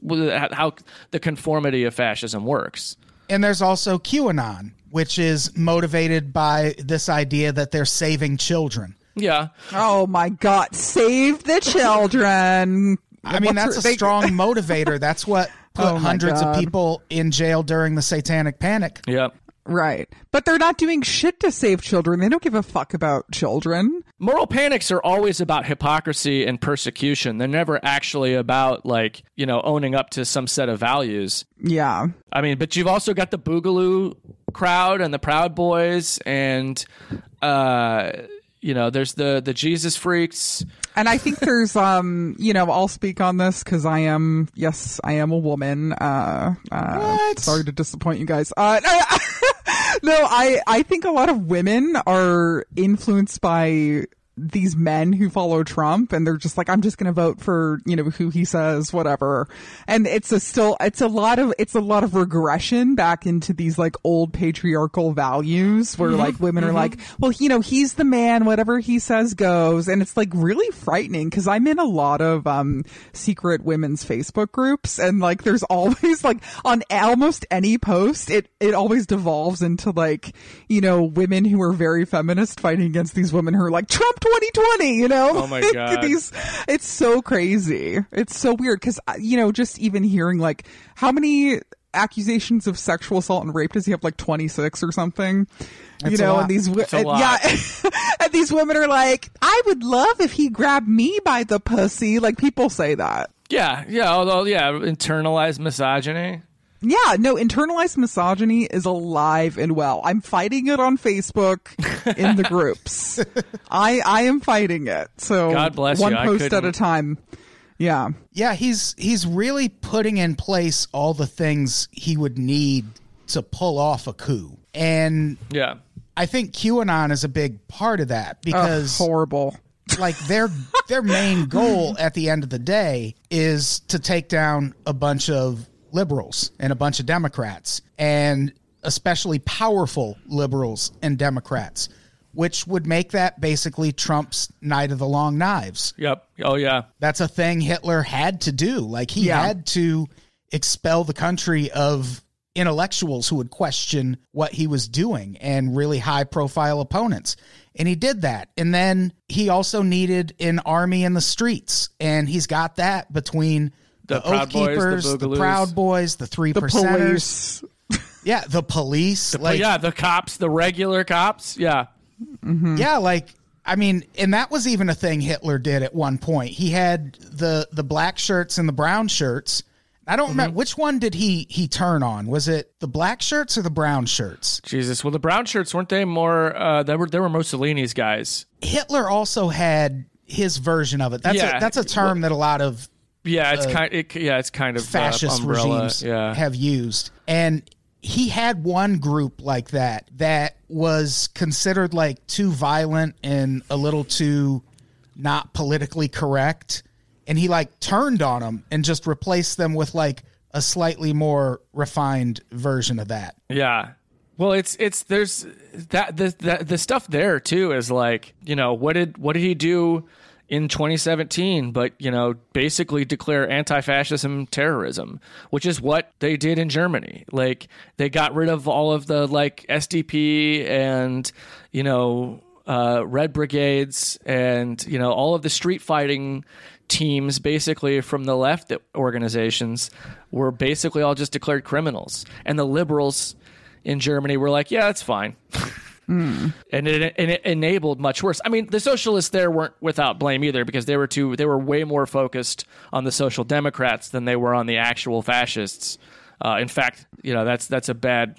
how the conformity of fascism works. And there's also QAnon, which is motivated by this idea that they're saving children. Yeah. Oh my God! Save the children. I mean, that's a they- strong motivator. That's what put Oh hundreds God. of people in jail during the Satanic Panic. Yeah. Right. But they're not doing shit to save children. They don't give a fuck about children. Moral panics are always about hypocrisy and persecution. They're never actually about like, you know, owning up to some set of values. Yeah. I mean, but you've also got the Boogaloo crowd and the Proud Boys and uh you know, there's the the Jesus freaks. And I think there's, um, you know, I'll speak on this because I am, yes, I am a woman. Uh, uh, What? sorry to disappoint you guys. Uh, no, I, I think a lot of women are influenced by these men who follow Trump and they're just like, I'm just going to vote for, you know, who he says, whatever. And it's a still, it's a lot of, it's a lot of regression back into these like old patriarchal values where like women are like, well, you know, he's the man, whatever he says goes. And it's like really frightening because I'm in a lot of, um, secret women's Facebook groups and like there's always like on almost any post, it, it always devolves into like, you know, women who are very feminist fighting against these women who are like, Trump 2020, you know? Oh my God. These, it's so crazy. It's so weird because, uh, you know, just even hearing like how many accusations of sexual assault and rape does he have like 26 or something? you know, and these, wo- It's a and- yeah, and these women are like, I would love if he grabbed me by the pussy. Like people say that. Yeah, yeah, although yeah, internalized misogyny. Yeah, no, internalized misogyny is alive and well. I'm fighting it on Facebook in the groups. I I am fighting it. So God bless one you. I post at a time. Yeah. Yeah, he's he's really putting in place all the things he would need to pull off a coup. And Yeah. I think QAnon is a big part of that Ugh, because horrible. like their their main goal at the end of the day is to take down a bunch of liberals and a bunch of Democrats and especially powerful liberals and Democrats, which would make that basically Trump's night of the long knives. Yep. Oh yeah. That's a thing Hitler had to do. Like he Yeah. had to expel the country of intellectuals who would question what he was doing and really high profile opponents. And he did that. And then he also needed an army in the streets. And he's got that between The the, Proud Oath Boys, the Keepers, the, Boogaloos. Proud Boys, the three The percenters. police. Yeah, the police. But like yeah, the cops, the regular cops. Yeah. Yeah, like I mean, and that was even a thing Hitler did at one point. He had the the black shirts and the brown shirts. I don't remember which one did he he turn on. Was it the black shirts or the brown shirts? Jesus. Well, the brown shirts weren't they more? Uh, they were. They were Mussolini's guys. Hitler also had his version of it. That's Yeah. a, that's a term that a lot of Yeah, it's kind. It, yeah, it's kind of uh, fascist umbrella. regimes Yeah. have used. And he had one group like that that was considered like too violent and a little too not politically correct. And he like turned on them and just replaced them with like a slightly more refined version of that. Yeah. Well, it's it's there's that the, the the stuff there too is like you know what did what did he do in 2017 but you know basically declare anti-fascism terrorism which is what they did in Germany like they got rid of all of the like SDP and you know uh, red brigades and you know all of the street fighting teams basically from the left organizations were basically all just declared criminals and the liberals in Germany were like, yeah, that's fine. and, it, and it enabled much worse. I mean, the socialists there weren't without blame either because they were too they were way more focused on the social democrats than they were on the actual fascists. Uh, in fact, you know that's that's a bad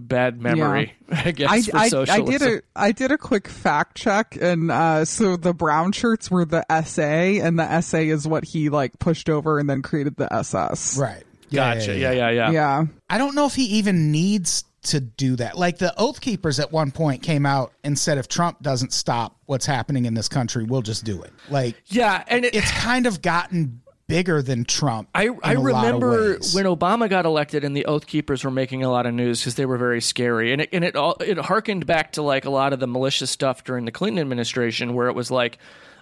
bad memory, I guess, I, for I, I did a I did a quick fact check and uh so the brown shirts were the SA and the SA is what he like pushed over and then created the SS. Right. Gotcha. Yeah, yeah, yeah. Yeah. I don't know if he even needs to do that. Like the Oath Keepers at one point came out and said, if Trump doesn't stop what's happening in this country, we'll just do it. Like Yeah, and it, it's kind of gotten bigger than Trump. I, I a lot of remember when Obama got elected and the Oath Keepers were making a lot of news because they were very scary, and it and it all it harkened back to like a lot of the malicious stuff during the Clinton administration, where it was like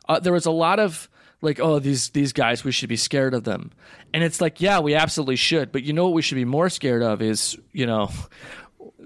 uh, there was a lot of like oh these these guys we should be scared of them, and it's like yeah we absolutely should, but you know what we should be more scared of is you know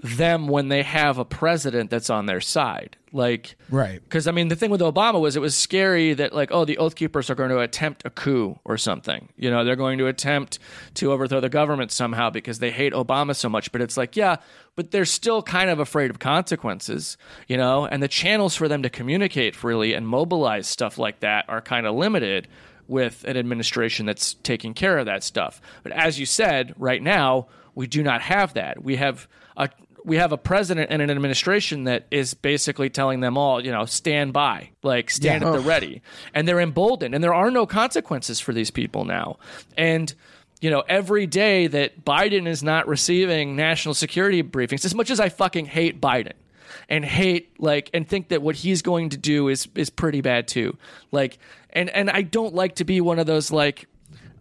them when they have a president that's on their side. Like, Right. Because I mean, the thing with Obama was it was scary that like, oh, the Oath Keepers are going to attempt a coup or something. You know, they're going to attempt to overthrow the government somehow because they hate Obama so much. But it's like, yeah, but they're still kind of afraid of consequences. You know, and the channels for them to communicate freely and mobilize stuff like that are kind of limited with an administration that's taking care of that stuff. But as you said, right now we do not have that. We have a we have a president and an administration that is basically telling them all, you know, stand by, like stand Yeah. at the ready. And they're emboldened and there are no consequences for these people now. And you know, every day that Biden is not receiving national security briefings, as much as I fucking hate Biden and hate like and think that what he's going to do is is pretty bad too. Like and and I don't like to be one of those like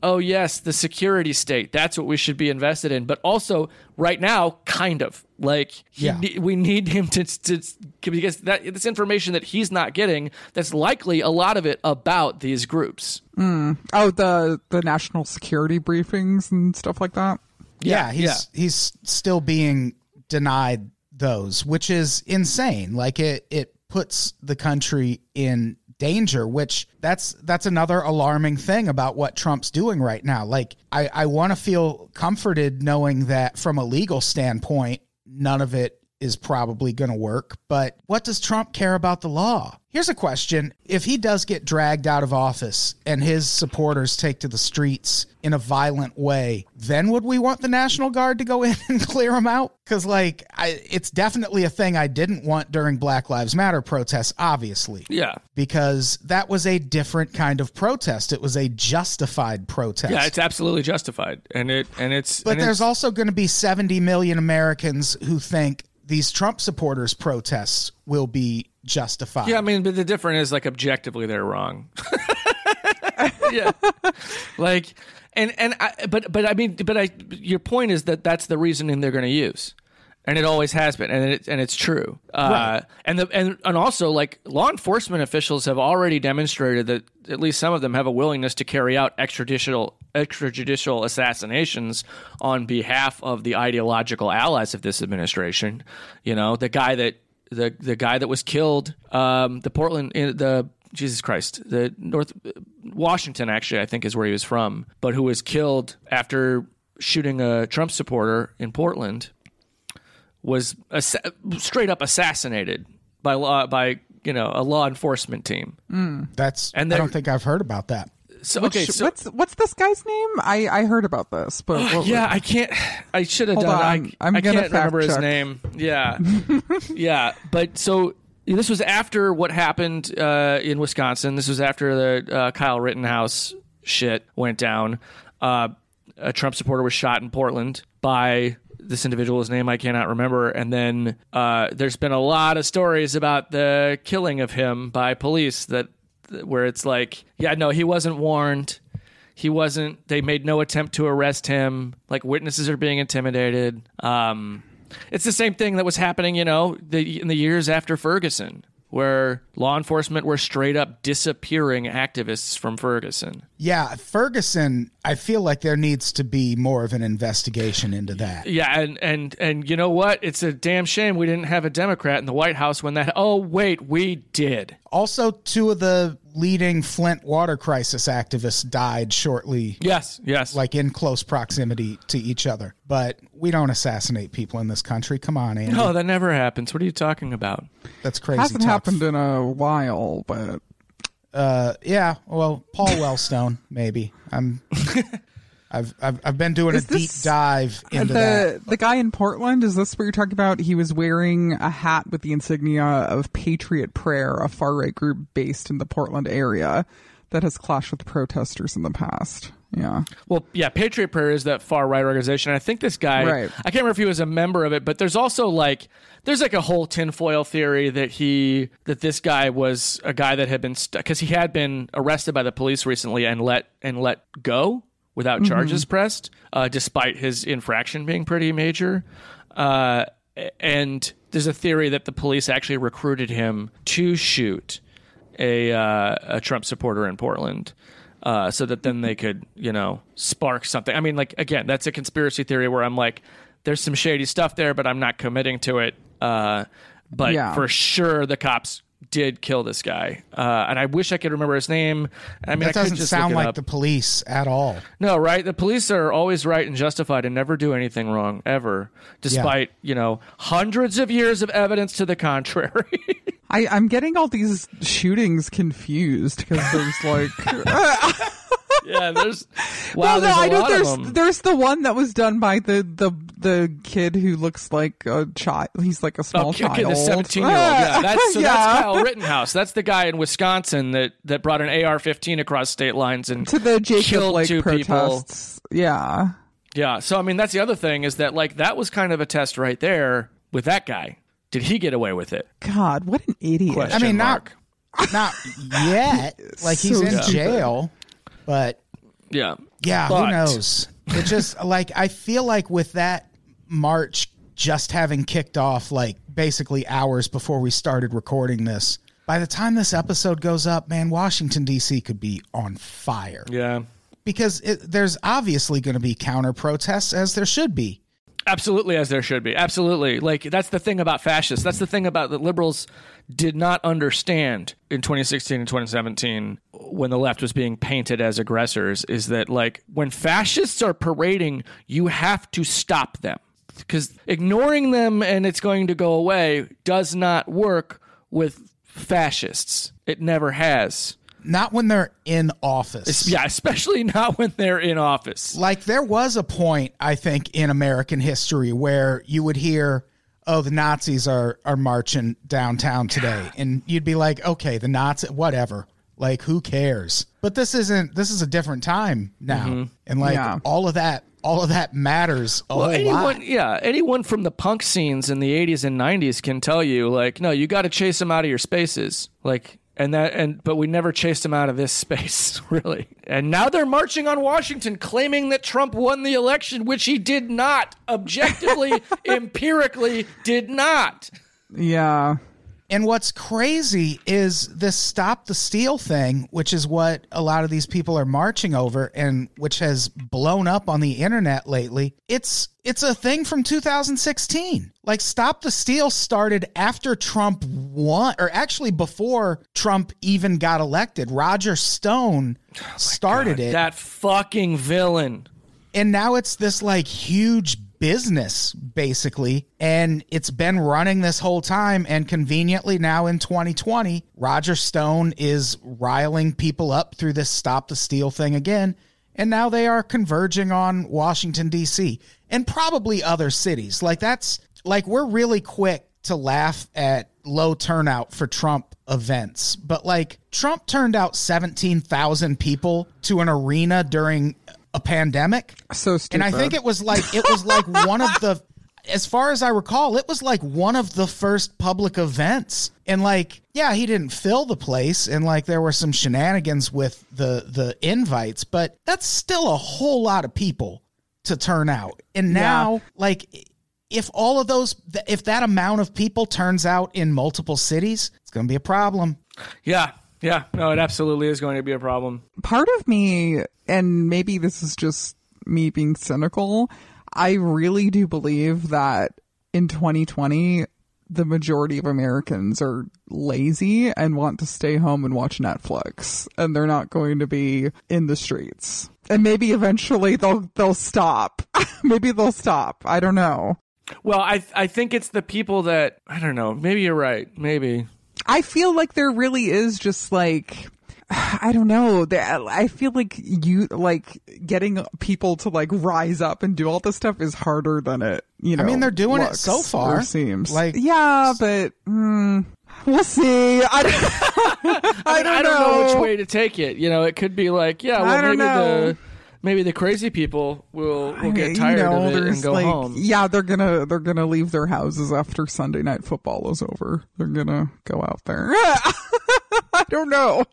oh yes, the security state. That's what we should be invested in. But also, right now, kind of like he Yeah. ne- we need him to, to because that this information that he's not getting. That's likely a lot of it about these groups. Hmm. Oh, the the national security briefings and stuff like that. Yeah, he's yeah. he's still being denied those, which is insane. Like it it puts the country in danger, which that's that's another alarming thing about what Trump's doing right now. Like I, I want to feel comforted knowing that from a legal standpoint, none of it is probably going to work. But what does Trump care about the law? Here's a question. If he does get dragged out of office and his supporters take to the streets in a violent way, then would we want the National Guard to go in and clear him out? Because, like, I, it's definitely a thing I didn't want during Black Lives Matter protests, obviously Yeah, because that was a different kind of protest. It was a justified protest. yeah, it's absolutely justified, and it and it's but and there's it's- also going to be 70 million Americans who think these Trump supporters protests will be justified. Yeah, I mean, but the difference is like objectively they're wrong. yeah, like and and I, but but I mean, but I your point is that that's the reasoning they're going to use, and it always has been, and it, and it's true. Uh, and the and and also like law enforcement officials have already demonstrated that at least some of them have a willingness to carry out extrajudicial extrajudicial assassinations on behalf of the ideological allies of this administration. You know, the guy that the the guy that was killed, um, the Portland, the Jesus Christ, the North Washington actually, I think is where he was from, but who was killed after shooting a Trump supporter in Portland, was assa- straight up assassinated by law by you know a law enforcement team. That's And I don't think I've heard about that. So Which- okay, so what's what's this guy's name? I I heard about this, but what, yeah, I can't. I should have done. on, I, I'm I gonna can't remember fact his name. Yeah, yeah. But so this was after what happened uh, in Wisconsin. This was after the uh, Kyle Rittenhouse shit went down. Uh, a Trump supporter was shot in Portland by this individual's name I cannot remember. And then uh, there's been a lot of stories about the killing of him by police that where it's like, yeah, no, he wasn't warned. He wasn't they made no attempt to arrest him. Like witnesses are being intimidated. Um it's the same thing that was happening you know the, in the years after ferguson where law enforcement were straight up disappearing activists from ferguson Yeah, Ferguson, I feel like there needs to be more of an investigation into that. yeah and and and you know what it's a damn shame we didn't have a democrat in the white house when that oh wait we did Also, two of the leading Flint water crisis activists died shortly yes yes like in close proximity to each other. But we don't assassinate people in this country. Come on, Andy. no that never happens what are you talking about That's crazy. hasn't talk. happened in a while, but Uh, yeah. Well, Paul Wellstone, maybe. I'm. I've, I've I've been doing Is a deep dive into that. the the guy in Portland is this what you're talking about? He was wearing a hat with the insignia of Patriot Prayer, a far right group based in the Portland area that has clashed with protesters in the past. Yeah. Well, yeah, Patriot Prayer is that far right organization. I think this guy, Right. I can't remember if he was a member of it, but there's also like, there's like a whole tinfoil theory that he, that this guy was a guy that had been stuck because he had been arrested by the police recently and let and let go without charges pressed, uh, despite his infraction being pretty major. Uh, and there's a theory that the police actually recruited him to shoot a uh, a Trump supporter in Portland, uh, so that then they could you know spark something. I mean, like again, that's a conspiracy theory where I'm like, there's some shady stuff there, but I'm not committing to it. Uh, but Yeah. for sure, the cops did kill this guy, uh, and I wish I could remember his name. I mean, I That could doesn't just sound like up. the police at all. No, right? The police are always right and justified and never do anything wrong, ever, despite, you know, hundreds of years of evidence to the contrary. I, I'm getting all these shootings confused because there's like yeah, there's wow, well, no, there's a I know lot there's of them. there's the one that was done by the the the kid who looks like a child. He's like a oh, small Okay, child. okay, the 17 year old. Yeah, ah, that's so Yeah. that's Kyle Rittenhouse. That's the guy in Wisconsin that that brought an AR-15 across state lines and to the Jacob killed Lake two people. Yeah. Yeah, so I mean that's the other thing is that like that was kind of a test right there with that guy. Did he get away with it? God, what an idiot. Question I mean, mark. not not yet. Like he's So in stupid. jail, but Yeah. yeah, But- who knows? It just like I feel like with that march just having kicked off, like basically hours before we started recording this. By the time this episode goes up, man, Washington D.C. could be on fire Yeah. because it, there's obviously going to be counter protests, as there should be. Absolutely, as there should be. Absolutely. Like, that's the thing about fascists. That's the thing about that liberals did not understand in 2016 and 2017 when the left was being painted as aggressors is that, like, when fascists are parading, you have to stop them. Because ignoring them and it's going to go away does not work with fascists. It never has. Not when they're in office. Yeah, especially not when they're in office. Like there was a point, I think, in American history where you would hear, "Oh, the Nazis are are marching downtown today," and you'd be like, "Okay, the Nazi, whatever. Like, who cares?" But this isn't. This is a different time now, mm-hmm. and like Yeah. all of that, all of that matters a Well, anyone, lot. yeah, anyone from the punk scenes in the '80s and '90s can tell you, like, no, you got to chase them out of your spaces, like, and that, and but we never chased them out of this space, really. And now they're marching on Washington, claiming that Trump won the election, which he did not, objectively, empirically, did not. Yeah. And what's crazy is this stop the steal thing, which is what a lot of these people are marching over and which has blown up on the internet lately. It's it's a thing from 2016. Like stop the steal started after Trump won or actually before Trump even got elected. Roger Stone oh started it That fucking villain. and now it's this like huge business basically. And it's been running this whole time. And conveniently now in 2020 roger stone is riling people up through this stop the steal thing again. And now they are converging on washington d.c and probably other cities. Like that's like we're really quick to laugh at low turnout for Trump events, but like Trump turned out 17,000 people to an arena during a pandemic. So stupid. And I think it was like it was like one of the as far as I recall, it was like one of the first public events. And like, yeah, he didn't fill the place and like there were some shenanigans with the the invites, but that's still a whole lot of people to turn out. And now like if all of those if that amount of people turns out in multiple cities, it's going to be a problem. Yeah, yeah. No, it absolutely is going to be a problem. part of me, and maybe this is just me being cynical, I really do believe that in 2020, the majority of Americans are lazy and want to stay home and watch Netflix, and they're not going to be in the streets. And maybe eventually they'll they'll stop. maybe they'll stop. I don't know. Well, I I think it's the people that I don't know. Maybe you're right. Maybe. I feel like there really is just like I don't know. There- I feel like you like getting people to like rise up and do all this stuff is harder than it. You know, I mean, they're doing it so far. Seems Like- yeah, but mm, we'll see. I don't, I I, don't, I don't know. which way to take it. You know, it could be like, yeah, well, I don't maybe know. the maybe the crazy people will will get tired know, of it and go like, home. Yeah, they're gonna they're gonna leave their houses after Sunday night football is over. They're gonna go out there. I don't know.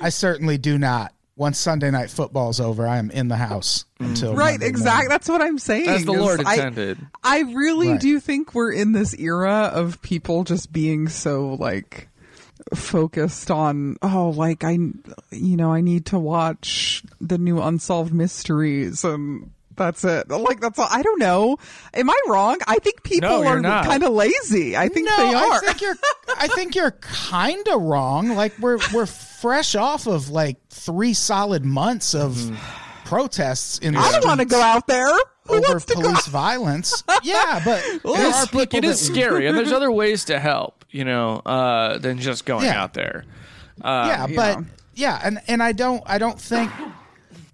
I certainly do not. Once Sunday night football's over, I am in the house mm. until Right, exactly. That's what I'm saying. As the is Lord I- intended. I, really Right. do think we're in this era of people just being so like focused on oh like I you know I need to watch the new unsolved mysteries and That's it. Like that's all. I don't know. Am I wrong? I think people No, you're not. kind of lazy. I think no, they are. I think you're. I think you're kind of wrong. Like we're we're fresh off of like three solid months of mm-hmm. protests in the I don't want to go out there. Who over wants to go? police violence. Yeah, but there It's, are people it is that- scary, and there's other ways to help, you know, uh, than just going Yeah. out there. yeah, but yeah, and and I don't I don't think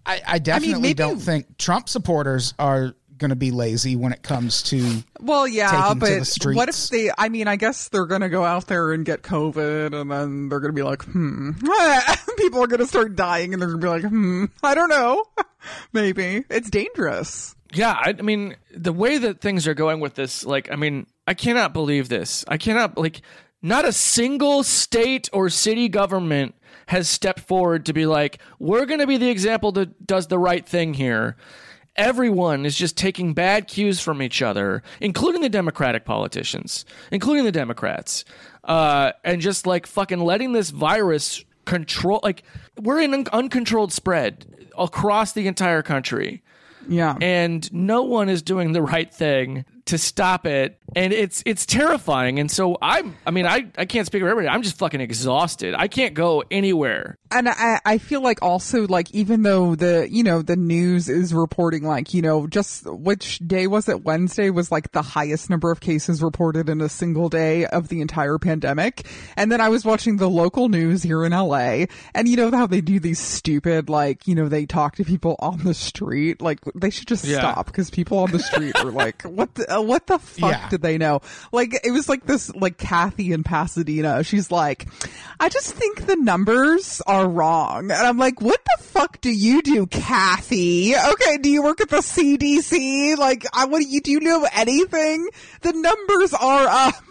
I, I definitely maybe- don't think Trump supporters are going to be lazy when it comes to Well, yeah, taking to the but what if they? I mean, I guess they're gonna go out there and get COVID, and then they're gonna be like, hmm. People are gonna start dying, and they're gonna be like, hmm. I don't know. Maybe it's dangerous. Yeah, I, I mean, the way that things are going with this, like, I mean, I cannot believe this. I cannot, like, not a single state or city government has stepped forward to be like, we're going to be the example that does the right thing here. Everyone is just taking bad cues from each other, including the Democratic politicians, including the Democrats, uh, and just like fucking letting this virus control. Like, we're in uncontrolled spread across the entire country Yeah. and no one is doing the right thing to stop it and it's it's terrifying. And so i'm i mean i i can't speak for everybody. I'm just fucking exhausted. I can't go anywhere. And I, I feel like also like even though the you know the news is reporting like you know just which day was it? Wednesday was like the highest number of cases reported in a single day of the entire pandemic. And then I was watching the local news here in LA and you know how they do these stupid like you know they talk to people on the street? Like they should just Yeah. stop because people on the street are like what the, what the fuck Yeah. did they know like it was like this like Kathy in Pasadena she's like I just think the numbers are wrong. And I'm like, what the fuck do you do, Kathy? Okay, do you work at the CDC? Like, I, what do you, do you know anything? The numbers are up.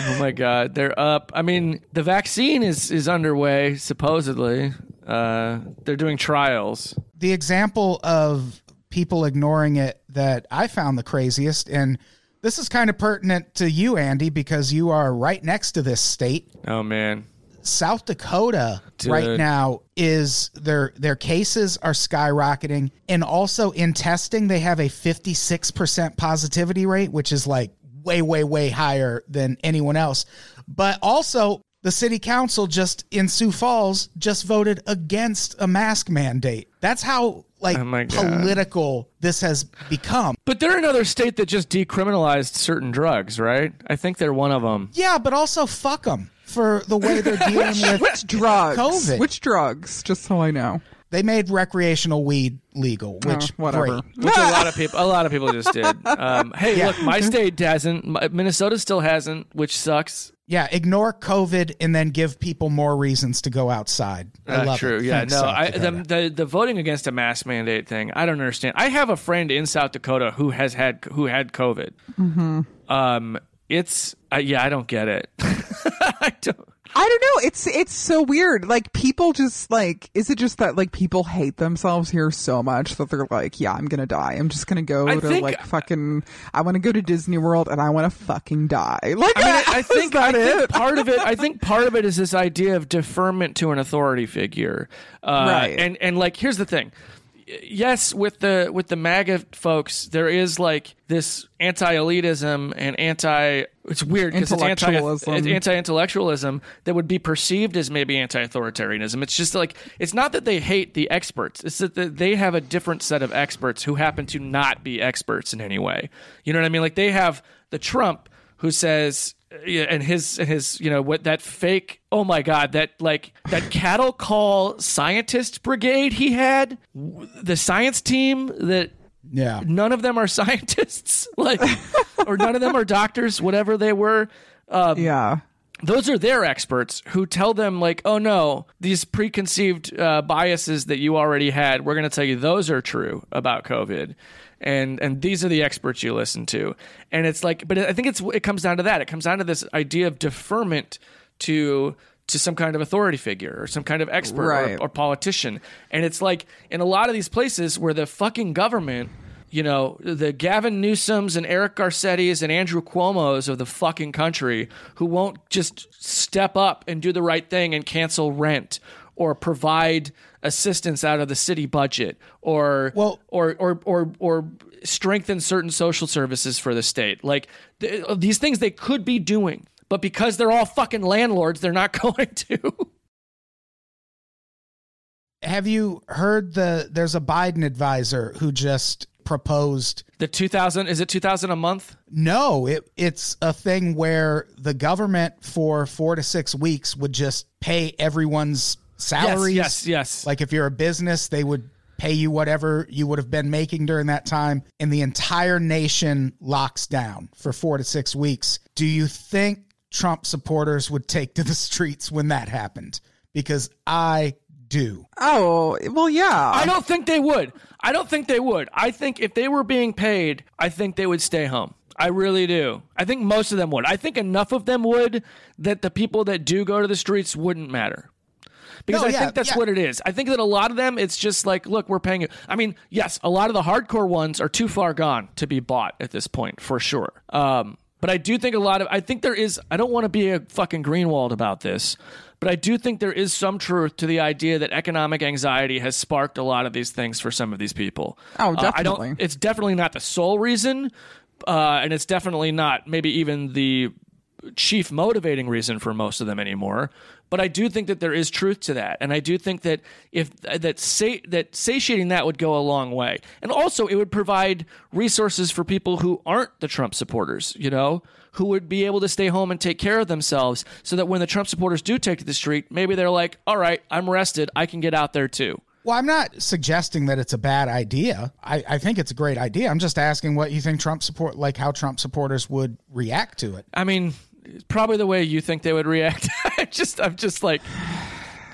oh my god they're up i mean the vaccine is is underway supposedly uh they're doing trials the example of people ignoring it that I found the craziest, and this is kind of pertinent to you, Andy, because you are right next to this state. oh man South Dakota Dude. right now is their their cases are skyrocketing, and also in testing they have a fifty six percent positivity rate, which is like way way way higher than anyone else. But also the city council just in Sioux Falls just voted against a mask mandate. That's how like Oh political this has become. but they're another state that just decriminalized certain drugs right i think they're one of them Yeah, but also fuck them for the way they're dealing with Which drugs? COVID. Which drugs? Just so I know. They made recreational weed legal, which Oh, whatever. great. which a lot of people a lot of people just did um hey Yeah. look my state hasn't minnesota still hasn't which sucks Yeah, ignore COVID and then give people more reasons to go outside. I Uh, love true. it. Yeah. Thanks, no. South I, the, the the voting against a mask mandate thing. I don't understand. I have a friend in South Dakota who has had who had COVID. Mm-hmm. Um. It's uh, yeah. I don't get it. I don't. I don't know. It's it's so weird. Like people just like is it just that like people hate themselves here so much that they're like, yeah, I'm gonna die. I'm just gonna go I to think- like fucking. I want to go to Disney World and I want to fucking die. Like I mean, I, I think I that think it? part of it. I think part of it is this idea of deferment to an authority figure. Uh, Right. And and like here's the thing. Yes, with the with the MAGA folks, there is like this anti-elitism and anti. It's weird because it's anti Intellectualism. it's anti-intellectualism that would be perceived as maybe anti-authoritarianism. It's just like it's not that they hate the experts; it's that they have a different set of experts who happen to not be experts in any way. You know what I mean? Like they have the Trump who says yeah, and his and his you know what that fake oh my god that like that cattle call scientist brigade he had the science team that yeah. none of them are scientists like or none of them are doctors whatever they were yeah. those are their experts who tell them like oh no these preconceived uh, biases that you already had we're going to tell you those are true about covid and and these are the experts you listen to. And it's like but i think it's it comes down to that. It comes down to this idea of deferment to to some kind of authority figure or some kind of expert Right. or, or politician. And it's like in a lot of these places where the fucking government you know, the Gavin Newsoms and Eric Garcetti's and Andrew Cuomo's of the fucking country who won't just step up and do the right thing and cancel rent or provide assistance out of the city budget or Well- or or or or strengthen certain social services for the state. Like th- these things they could be doing, but because they're all fucking landlords, they're not going to. Have you heard the there's a Biden advisor who just proposed The 2000 is it 2000 a month? no, it it's a thing where the government for 4 to 6 weeks would just pay everyone's salaries. Yes, yes, yes. Like if you're a business, they would pay you whatever you would have been making during that time and the entire nation locks down for 4 to 6 weeks. Do you think Trump supporters would take to the streets when that happened? Because I do. Oh, well, yeah. I don't think they would. I don't think they would. I think if they were being paid, I think they would stay home. I really do. I think most of them would. I think enough of them would that the people that do go to the streets wouldn't matter. Because No, I yeah, think that's yeah. what it is. I think that a lot of them, it's just like, look, we're paying you. I mean, yes, a lot of the hardcore ones are too far gone to be bought at this point, for sure. Um, but I do think a lot of, I think there is, I don't want to be a fucking Greenwald about this, but I do think there is some truth to the idea that economic anxiety has sparked a lot of these things for some of these people. Oh, Uh, I definitely. don't, it's definitely not the sole reason, uh, and it's definitely not maybe even the chief motivating reason for most of them anymore. But I do think that there is truth to that, and I do think that if that sa- that satiating that would go a long way, and also it would provide resources for people who aren't the Trump supporters, you know, who would be able to stay home and take care of themselves, so that when the Trump supporters do take to the street, maybe they're like, "All right, I'm rested, I can get out there too." Well, I'm not suggesting that it's a bad idea. I, I think it's a great idea. I'm just asking what you think Trump support, like how Trump supporters would react to it. I mean, probably the way you think they would react. Just, I'm just like,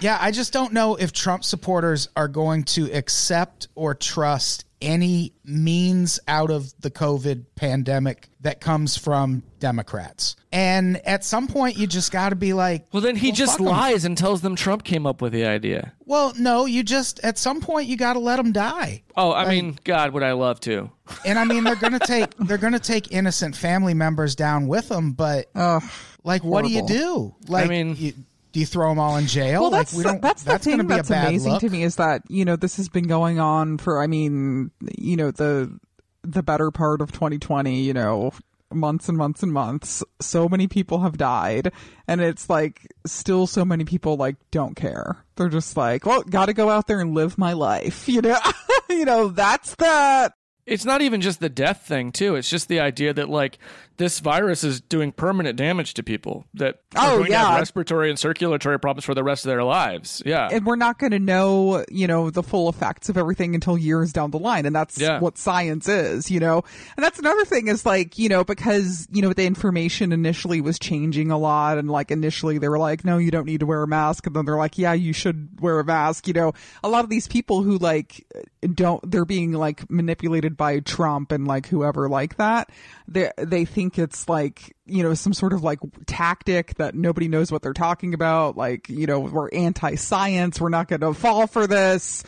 Yeah, I just don't know if Trump supporters are going to accept or trust any means out of the COVID pandemic that comes from Democrats. And at some point, you just got to be like, well, then he just fuck 'em. lies and tells them Trump came up with the idea. Well, no, you just at some point you got to let them die. Oh, I mean, God, would I love to? And I mean, they're gonna take they're gonna take innocent family members down with them, but Ugh. like, what do you do? Like, I mean- you, do you throw them all in jail? Well, like, that's we don't. that's the gonna thing be that's amazing look. to me is that you know this has been going on for I mean you know the the better part of 2020 you know months and months and months so many people have died and it's like still so many people like don't care they're just like well got to go out there and live my life you know you know that's that It's not even just the death thing, too. It's just the idea that like this virus is doing permanent damage to people that are Oh, going to have yeah. respiratory and circulatory problems for the rest of their lives. Yeah. and we're not going to know, you know, the full effects of everything until years down the line. And that's Yeah. what science is, you know? And that's another thing is like, you know, because, you know, the information initially was changing a lot. And like initially they were like, no, you don't need to wear a mask. And then they're like, yeah, you should wear a mask. You know, a lot of these people who like don't, they're being like manipulated by Trump and like whoever like that. They, they think it's like, you know, some sort of like tactic that nobody knows what they're talking about. Like, you know, we're anti science. We're not going to fall for this.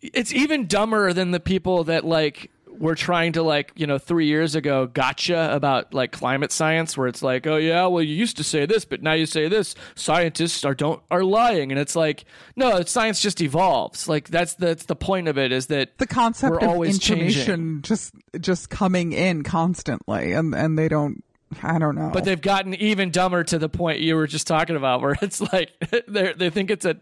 it's even dumber than the people that like were trying to like you know three years ago gotcha about like climate science where it's like oh yeah well you used to say this but now you say this scientists are don't are lying and it's like no science just evolves like that's that's the point of it is that The concept we're of always information changing. just, just coming in constantly and, and they don't, I don't know. but they've gotten even dumber to the point you were just talking about where it's like they they think it's a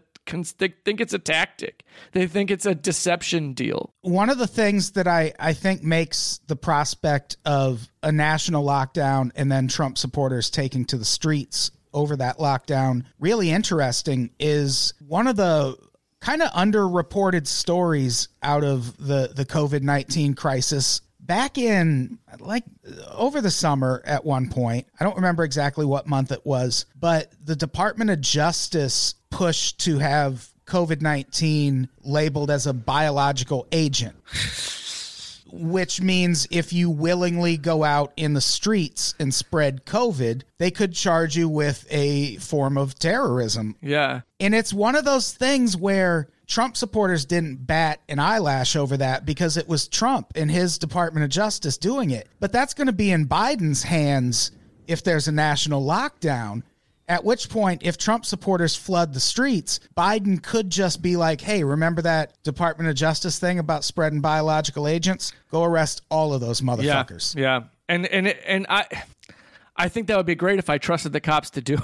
they think it's a tactic they think it's a deception deal one of the things that I, I think makes the prospect of a national lockdown and then Trump supporters taking to the streets over that lockdown really interesting is one of the kind of underreported stories out of the, the COVID 19 crisis. Back in like over the summer at one point, I don't remember exactly what month it was, but the Department of Justice pushed to have COVID 19 labeled as a biological agent, which means if you willingly go out in the streets and spread COVID, they could charge you with a form of terrorism. yeah And it's one of those things where Trump supporters didn't bat an eyelash over that because it was Trump and his Department of Justice doing it. But that's going to be in Biden's hands if there's a national lockdown. At which point, if Trump supporters flood the streets, Biden could just be like, hey, remember that Department of Justice thing about spreading biological agents? Go arrest all of those motherfuckers. Yeah, yeah, and and and I, I think that would be great if I trusted the cops to do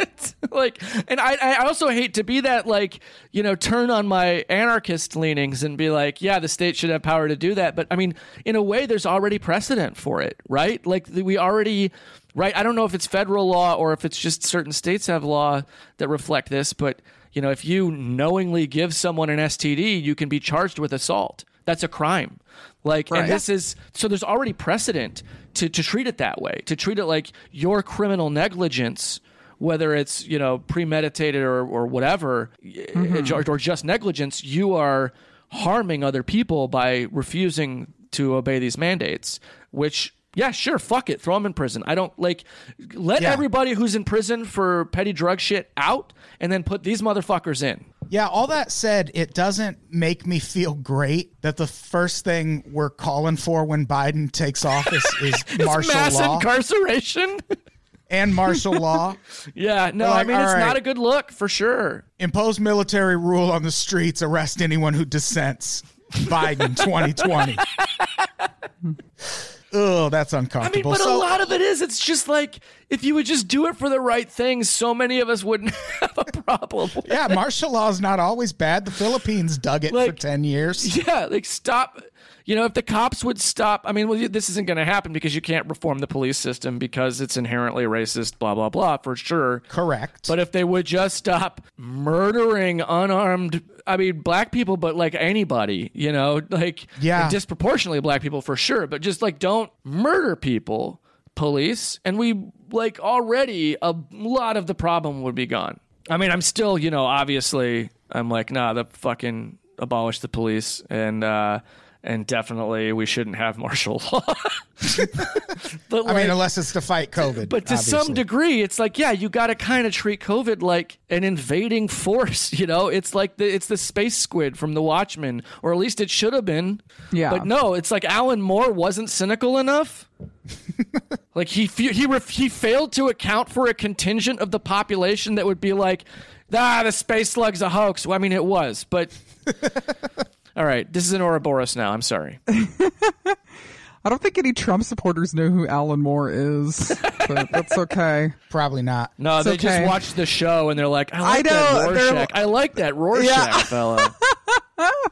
it. like, and I I also hate to be that like you know turn on my anarchist leanings and be like, yeah, the state should have power to do that. But I mean, in a way, there's already precedent for it, right? Like we already. Right, I don't know if it's federal law or if it's just certain states have law that reflect this, but you know, if you knowingly give someone an STD, you can be charged with assault. That's a crime. Like, Right. and this is so there's already precedent to, to treat it that way, to treat it like your criminal negligence, whether it's, you know, premeditated or, or whatever, mm-hmm. or, or just negligence, you are harming other people by refusing to obey these mandates, which yeah, sure, fuck it, throw them in prison. I don't like let Yeah. everybody who's in prison for petty drug shit out and then put these motherfuckers in. Yeah, all that said, it doesn't make me feel great that the first thing we're calling for when Biden takes office is martial Mass law incarceration. and martial law. yeah, no, Like, I mean it's right. not a good look for sure. Impose military rule on the streets, arrest anyone who dissents. Biden 2020. Oh, that's uncomfortable. I mean, but a lot of it is. It's just like if you would just do it for the right things, so many of us wouldn't have a problem. with yeah, martial law is not always bad. The Philippines dug it for 10 years. Yeah, like stop. You know, if the cops would stop, I mean, well, this isn't going to happen because you can't reform the police system because it's inherently racist, blah, blah, blah, for sure. Correct. But if they would just stop murdering unarmed, I mean, black people, but like anybody, you know, like Yeah. disproportionately black people for sure, but just like don't murder people, police, and we like already a lot of the problem would be gone. I mean, I'm still, you know, obviously, I'm like, nah, the fucking abolish the police and, uh, and definitely we shouldn't have martial law. but I mean, unless it's to fight COVID. but to some degree, it's like, yeah, you got to kind of treat COVID like an invading force. You know, it's like the it's the space squid from The Watchmen, or at least it should have been. Yeah. But no, it's like Alan Moore wasn't cynical enough. like he he ref- he failed to account for a contingent of the population that would be like, ah, the space slug's a hoax. Well, I mean, it was, but. All right, this is an Ouroboros now. I'm sorry. I don't think any Trump supporters know who Alan Moore is, but that's okay. Probably not. No, It's they okay. just watch the show and they're like, I like I that know, they're- Rorschach. I like that Rorschach Yeah. fella.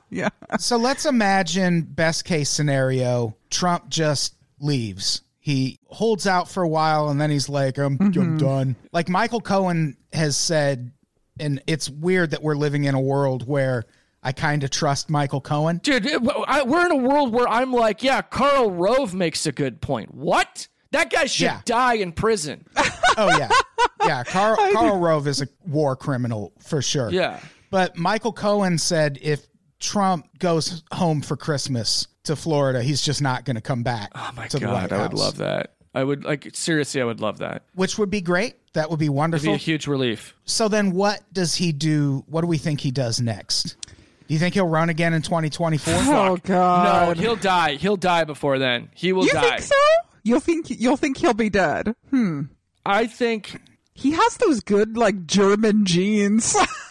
Yeah. So let's imagine best case scenario Trump just leaves. He holds out for a while and then he's like, I'm, I'm mm-hmm. done. Like Michael Cohen has said, and it's weird that we're living in a world where I kind of trust Michael Cohen. Dude, I, we're in a world where I'm like, yeah, Karl Rove makes a good point. What? That guy should Yeah. die in prison. Oh, yeah. Yeah. Carl, Karl Rove is a war criminal for sure. Yeah. But Michael Cohen said if Trump goes home for Christmas to Florida, he's just not going to come back. Oh my to the White god, I would love that. I would like seriously, I would love that. Which would be great. That would be It'd be wonderful. a huge relief. So then what does he do? What do we think he does next? Do you think he'll run again in 2024? Oh No, God. No, he'll die. He'll die before then. He will die. you die. think so? You'll think you'll think he'll be dead. Hmm. I think He has those good like German genes.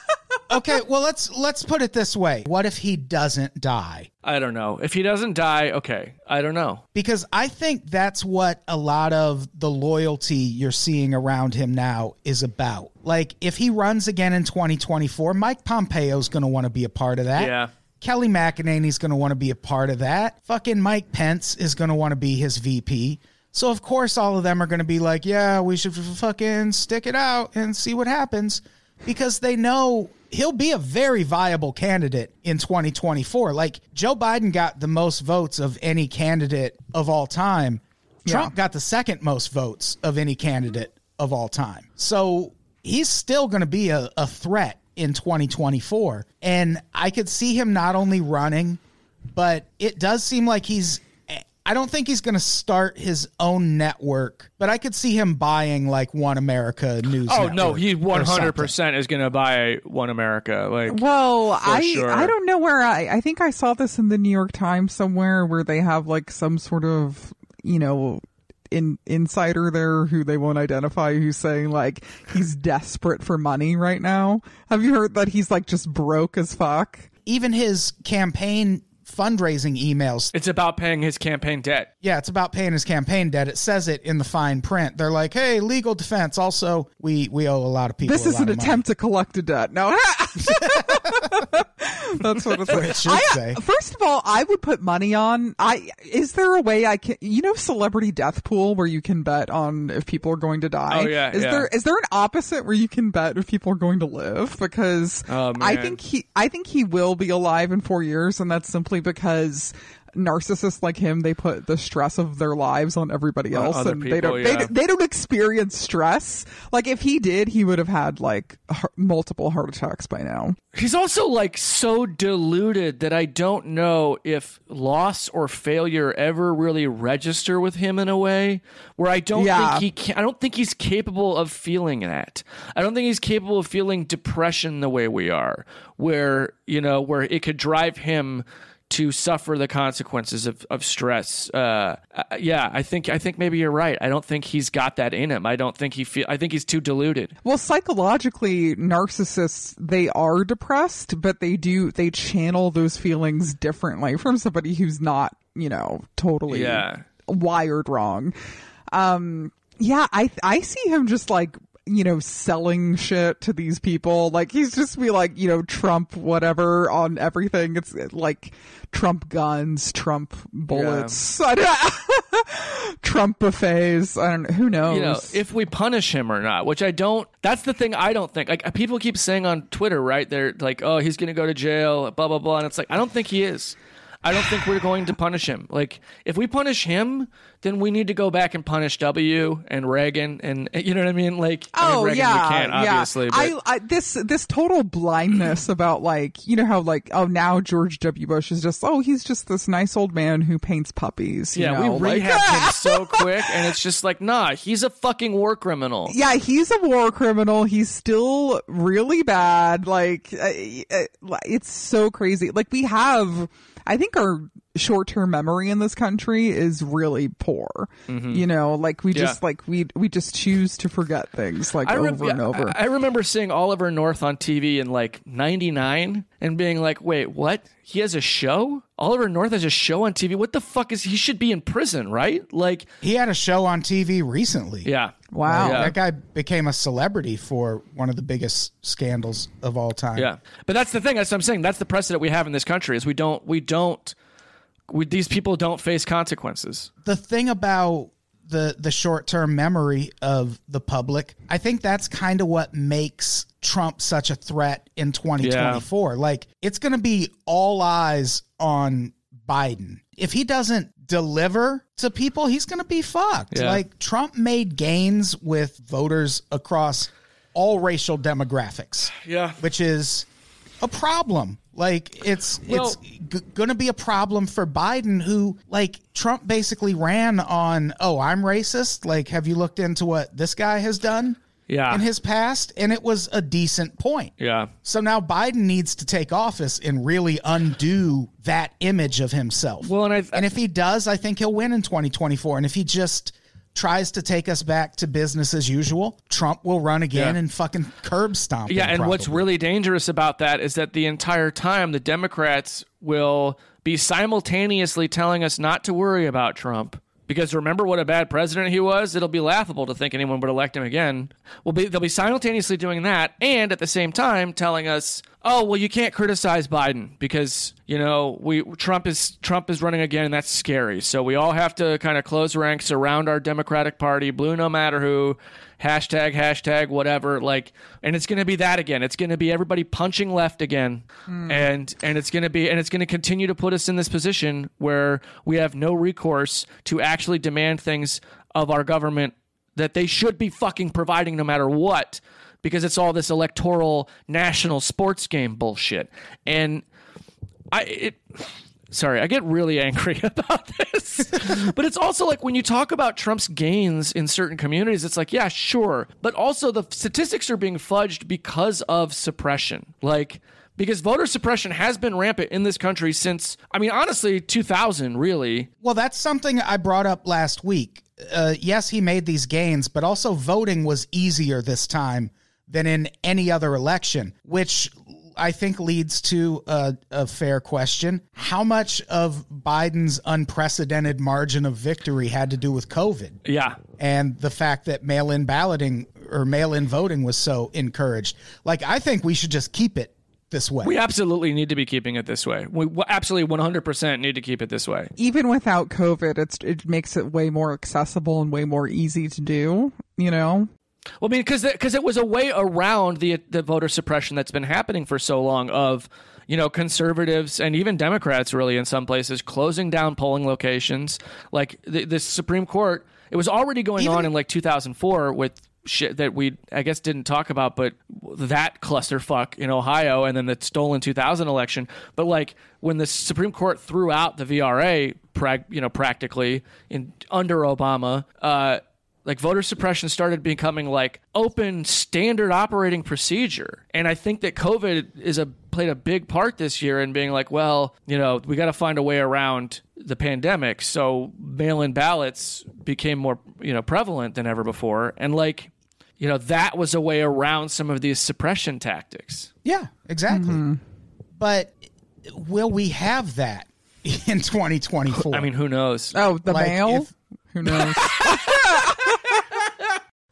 okay, well let's let's put it this way. What if he doesn't die? I don't know. If he doesn't die, okay. I don't know. Because I think that's what a lot of the loyalty you're seeing around him now is about. Like if he runs again in 2024, Mike Pompeo's going to want to be a part of that. Yeah. Kayleigh McEnany's going to want to be a part of that. Fucking Mike Pence is going to want to be his VP. So of course all of them are going to be like, "Yeah, we should fucking stick it out and see what happens." Because they know he'll be a very viable candidate in 2024. Like Joe Biden got the most votes of any candidate of all time. Trump got the second most votes of any candidate of all time. So he's still going to be a, a threat in 2024. And I could see him not only running, but it does seem like he's. I don't think he's going to start his own network, but I could see him buying like One America News. Oh no, he one hundred percent is gonna buy One America. Like well, I sure. I don't know where I I think I saw this in the New York Times somewhere where they have like some sort of you know in insider there who they won't identify who's saying like he's desperate for money right now. Have you heard that he's like just broke as fuck? Even his campaign fundraising emails. It's about paying his campaign debt. Yeah, it's about paying his campaign debt. It says it in the fine print. They're like, "Hey, legal defense. Also, we we owe a lot of people." This is an attempt to collect a debt. No, that's what it's What it should I, uh, say. First of all, I would put money on. I is there a way I can? You know, celebrity death pool where you can bet on if people are going to die. Oh, yeah, Is yeah. there is there an opposite where you can bet if people are going to live? Because Oh, I think he I think he will be alive in four years, and that's simply because. Narcissists like him, they put the stress of their lives on everybody else, other and they don't. They, yeah. don't- they don't experience stress. Like if he did, he would have had like heart- multiple heart attacks by now. He's also like so deluded that I don't know if loss or failure ever really register with him in a way where I don't Yeah. think he can, I don't think he's capable of feeling that. I don't think he's capable of feeling depression the way we are, where you know where it could drive him to suffer the consequences of, of stress. Uh, uh, yeah, I think I think maybe you're right. I don't think he's got that in him. I don't think he feel. I think he's too deluded. Well, psychologically, narcissists they are depressed, but they do they channel those feelings differently from somebody who's not, you know, totally Yeah. wired wrong. Um, yeah, I I see him just like you know selling shit to these people like he's just be like you know trump whatever on everything it's like trump guns trump bullets don't- trump buffets i don't know who knows you know, if we punish him or not, which I don't. That's the thing I don't think. Like people keep saying on Twitter, right? They're like, "Oh, he's going to go to jail," blah blah blah, and it's like I don't think he is. I don't think we're going to punish him. Like if we punish him, then we need to go back and punish W and Reagan, and you know what I mean. Like, I mean, Oh Reagan, yeah, we can't obviously. yeah. But, I, I this this total blindness about like you know how like oh now George W. Bush is just oh he's just this nice old man who paints puppies. you yeah, know, we like- rehabbed him so quick, and it's just like, nah, he's a fucking war criminal. Yeah, he's a war criminal. He's still really bad. Like, it's so crazy. Like, we have, I think our short term memory in this country is really poor. You know, like, we Mm-hmm. Yeah. just, like, we, we just choose to forget things, like, I rem- over and over. I, I remember seeing Oliver North on TV in like '99 and being like, "Wait, what? He has a show? Oliver North has a show on TV? What the fuck is he? Should be in prison, right? Like, He had a show on TV recently. yeah, Wow. yeah, That guy became a celebrity for one of the biggest scandals of all time. yeah. But that's the thing. That's what I'm saying. That's the precedent we have in this country is we don't, we don't, we, these people don't face consequences. the thing about the the short term memory of the public, I think that's kind of what makes Trump such a threat in 2024. Like it's going to be all eyes on Biden. If he doesn't deliver to people, he's going to be fucked. Yeah. Like Trump made gains with voters across all racial demographics Yeah. which is a problem. Like it's Well- it's g- going to be a problem for Biden who like Trump basically ran on, "Oh, I'm racist." Like have you looked into what this guy has done Yeah. in his past? And it was a decent point. Yeah. So now Biden needs to take office and really undo that image of himself. Well, and I, and if he does, I think he'll win in 2024. And if he just tries to take us back to business as usual, Trump will run again Yeah. and fucking curb stomp. Yeah, and what's really dangerous about that is that the entire time the Democrats will be simultaneously telling us not to worry about Trump. Because remember what a bad president he was? It'll be laughable to think anyone would elect him again. Well, be, they'll be simultaneously doing that and at the same time telling us, "Oh, well, you can't criticize Biden because you know we Trump is Trump is running again, and that's scary. So we all have to kind of close ranks around our Democratic Party, blue no matter who." Hashtag hashtag whatever like and it's going to be that again. It's going to be everybody punching left again. Hmm. And and it's going to be and it's going to continue to put us in this position where we have no recourse to actually demand things of our government that they should be fucking providing no matter what because it's all this electoral national sports game bullshit. And i it sorry, I get really angry about this. but it's also like when you talk about Trump's gains in certain communities, it's like, yeah, sure. But also the statistics are being fudged because of suppression. Like because voter suppression has been rampant in this country since, I mean, honestly, 2000, really. Well, that's something I brought up last week. Uh, yes, he made these gains, but also voting was easier this time than in any other election, which I think leads to a, a, fair question. How much of Biden's unprecedented margin of victory had to do with COVID? Yeah. And the fact that mail in balloting or mail in voting was so encouraged. Like, I think we should just keep it this way. We absolutely need to be keeping it this way. We absolutely 100% need to keep it this way. Even without COVID, it's it makes it way more accessible and way more easy to do, you know? Well, I mean, because because it was a way around the the voter suppression that's been happening for so long of you know conservatives and even Democrats really in some places closing down polling locations. Like the, the Supreme Court, it was already going even, on in like 2004 with shit that we I guess didn't talk about, but that clusterfuck in Ohio and then the stolen 2000 election. But like when the Supreme Court threw out the VRA, prag, you know, practically in under Obama. Uh, like voter suppression started becoming like open standard operating procedure. And i think that covid is a played a big part this year in being like well you know we got to find a way around the pandemic. So mail-in ballots became more you know prevalent than ever before. And like you know that was a way around some of these suppression tactics. Yeah exactly. Mm-hmm. but will we have that in 2024 i mean who knows? Oh the like mail? if, who knows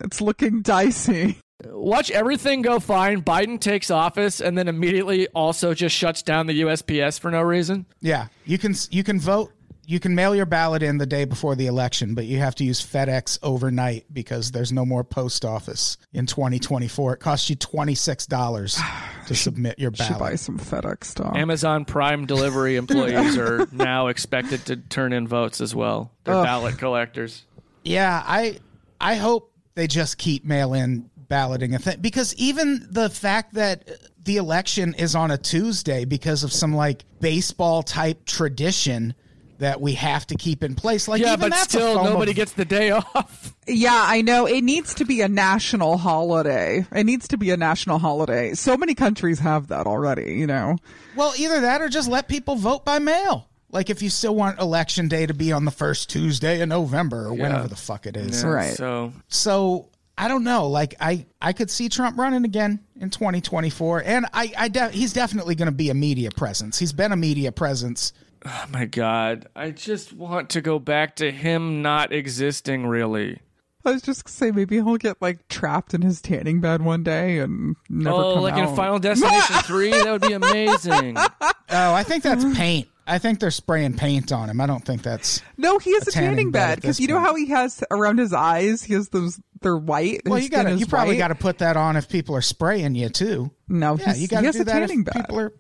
It's looking dicey. Watch everything go fine. Biden takes office and then immediately also just shuts down the USPS for no reason. Yeah, you can you can vote. You can mail your ballot in the day before the election, but you have to use FedEx overnight because there's no more post office in 2024. It costs you $26 to submit your ballot. Should buy some FedEx stock. Amazon Prime delivery employees are now expected to turn in votes as well. They're Ugh. ballot collectors. Yeah, I I hope they just keep mail in balloting a thing because even the fact that the election is on a Tuesday because of some like baseball type tradition that we have to keep in place. Like, yeah, but still, nobody of... gets the day off. Yeah, I know. It needs to be a national holiday. It needs to be a national holiday. So many countries have that already. You know. Well, either that or just let people vote by mail. Like if you still want election day to be on the first Tuesday in November or yeah. whenever the fuck it is. Yeah, right. So so I don't know. Like I I could see Trump running again in 2024 and I I de- he's definitely going to be a media presence. He's been a media presence. Oh my god. I just want to go back to him not existing really. I was just gonna say maybe he'll get like trapped in his tanning bed one day and never oh, come like out. in Final Destination three, that would be amazing. Oh, I think that's paint. I think they're spraying paint on him. I don't think that's no. He has a, a tanning, tanning bed because you know how he has around his eyes. He has those. They're white. Well, you got you probably got to put that on if people are spraying you too. No, yeah, you got to do that. Tanning bed. People are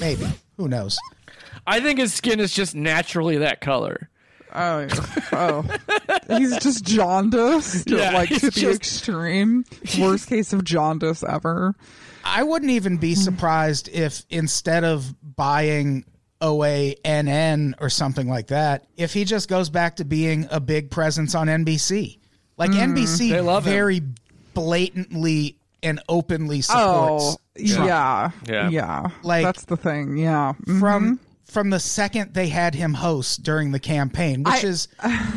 maybe who knows. I think his skin is just naturally that color. Oh, oh, he's just jaundiced, yeah, like to the just... extreme. Worst case of jaundice ever. I wouldn't even be surprised if instead of buying OANN or something like that, if he just goes back to being a big presence on NBC. Like mm, NBC very him. blatantly and openly supports. Oh, yeah, yeah. Yeah. Like that's the thing. Yeah. Mm-hmm. From from the second they had him host during the campaign, which I, is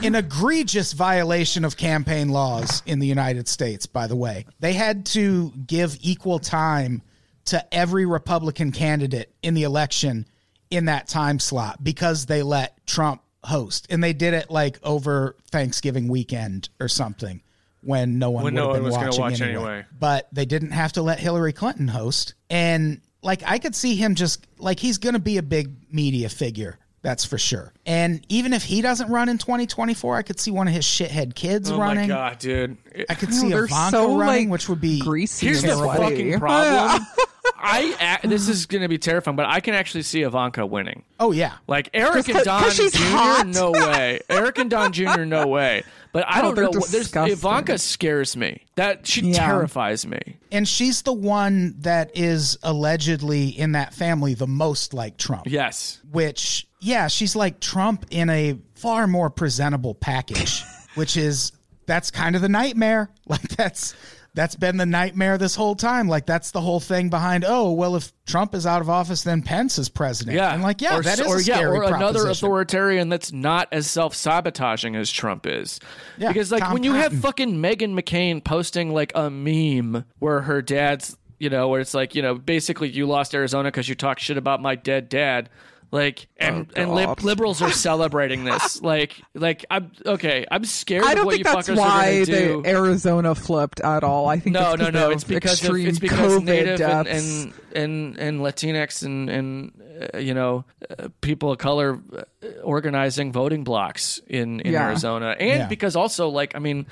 an egregious violation of campaign laws in the United States, by the way. They had to give equal time to every Republican candidate in the election in that time slot because they let Trump host. And they did it like over Thanksgiving weekend or something when no one when would no have been watching watch anyway. anyway. But they didn't have to let Hillary Clinton host. And like I could see him just like he's going to be a big media figure. That's for sure. And even if he doesn't run in 2024, I could see one of his shithead kids oh running. Oh my god, dude! I could see Ivanka so, running, like, which would be greasy. Here's the fucking problem. I this is going to be terrifying, but I can actually see Ivanka winning. Oh yeah, like Eric and Don Jr. Hot. No way. Eric and Don Jr. No way. But I oh, don't know. There's, Ivanka scares me. That she yeah. terrifies me. And she's the one that is allegedly in that family the most like Trump. Yes. Which yeah, she's like Trump in a far more presentable package, which is that's kind of the nightmare. Like that's that's been the nightmare this whole time. Like that's the whole thing behind. Oh well, if Trump is out of office, then Pence is president. Yeah, and like yeah, or, that is or yeah, or another authoritarian that's not as self sabotaging as Trump is. Yeah, because like Tom when you have fucking Meghan McCain posting like a meme where her dad's, you know, where it's like, you know, basically you lost Arizona because you talk shit about my dead dad. Like and and lib- liberals are celebrating this. like like I'm okay. I'm scared I don't what think you that's why gonna do. the Arizona flipped at all. I think No, it's no, no. of It's because of, it's because COVID Native and, deaths. and and and Latinx and and uh, you know uh, people of color uh, organizing voting blocks in in Yeah. Arizona, and Yeah. because also like I mean,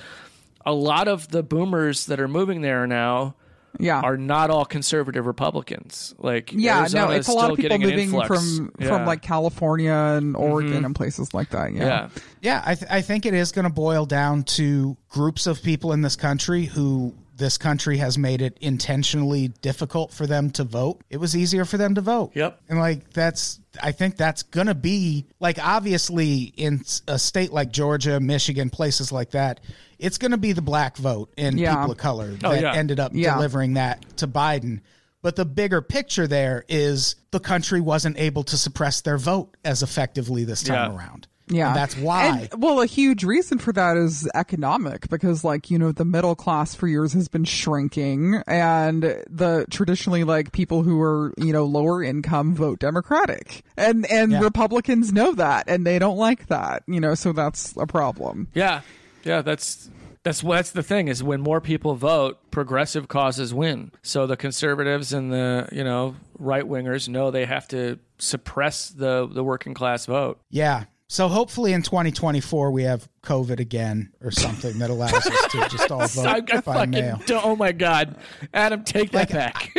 a lot of the boomers that are moving there now yeah, are not all conservative Republicans. Like yeah, Arizona no, it's a lot of people moving from Yeah. from like California and mm-hmm. Oregon and places like that. Yeah, yeah. Yeah, I, th- I think it is going to boil down to groups of people in this country who this country has made it intentionally difficult for them to vote. It was easier for them to vote. Yep. And like that's I think that's going to be like obviously in a state like Georgia, Michigan, places like that, it's going to be the black vote and Yeah. people of color oh, that Oh, yeah. ended up Yeah. delivering that to Biden. But the bigger picture there is the country wasn't able to suppress their vote as effectively this time Yeah. around. Yeah. And that's why. And, well, a huge reason for that is economic because, like, you know, the middle class for years has been shrinking and the traditionally, like, people who are, you know, lower income vote Democratic. And, and Yeah. Republicans know that and they don't like that, you know, so that's a problem. Yeah, yeah, that's that's that's the thing is when more people vote, progressive causes win. So the conservatives and the you know right wingers know they have to suppress the the working class vote. Yeah. So hopefully in 2024 we have COVID again or something that allows us to just all vote I, I by fucking mail. don't- oh my god, Adam, take that back.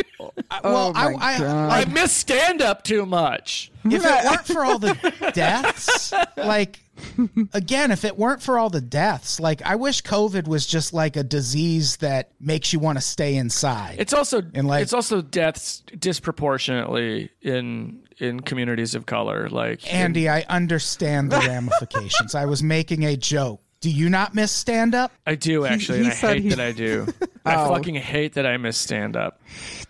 I- well, Oh I, I, God. I miss stand up too much. if it weren't for all the deaths, like again, if it weren't for all the deaths, like I wish COVID was just like a disease that makes you want to stay inside. It's also And, like- it's also deaths disproportionately in in communities of color. Like in- Andy, I understand the ramifications. I was making a joke. Do you not miss stand up? I do actually, he and I hate he- that I do. I Oh. fucking hate that I miss stand up.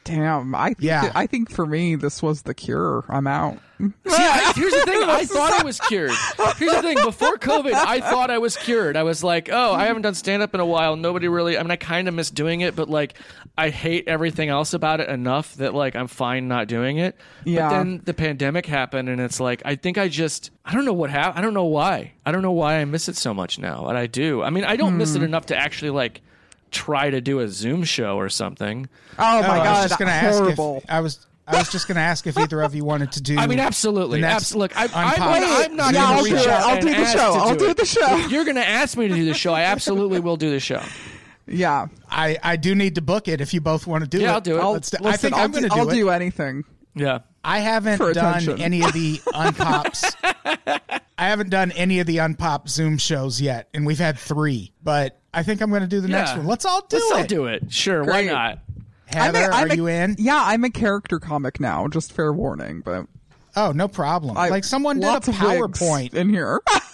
Damn. I think, Yeah. I think for me, this was the cure. I'm out. See, I, here's the thing. I thought I was cured. Here's the thing. Before COVID, I thought I was cured. I was like, oh, I haven't done stand up in a while. Nobody really. I mean, I kind of miss doing it, but like, I hate everything else about it enough that like I'm fine not doing it. Yeah. But then the pandemic happened, and it's like I think I just I don't know what happened. I don't know why. I don't know why I miss it so much now, but I do. I mean, I don't miss it Hmm. enough to actually like try to do a Zoom show or something. Oh, my Oh, God. I was just going to ask horrible. if I was. I was just going to ask if either of you wanted to do. I mean, absolutely. Absolutely. Look, I, I'm, I'm not Yeah, going I'll to do reach out I'll do the show. I'll do it. the show. If you're going to ask me to do the show, I absolutely will do the show. Yeah. I, I do need to book it if you both want to do it. Yeah, I'll do it. I'll, listen, I think I'll I'm going to do, do I'll it. do anything. Yeah. I haven't done any of the unpops. I haven't done any of the unpop Zoom shows yet, and we've had three. But I think I'm going to do the next one. Let's all do it. Let's it. all do it. Sure. Great. Why not? Heather, I'm a- I'm are a- you in? Yeah, I'm a character comic now. Just fair warning, but Oh, no problem. I, like someone did a lots of wigs PowerPoint. in here.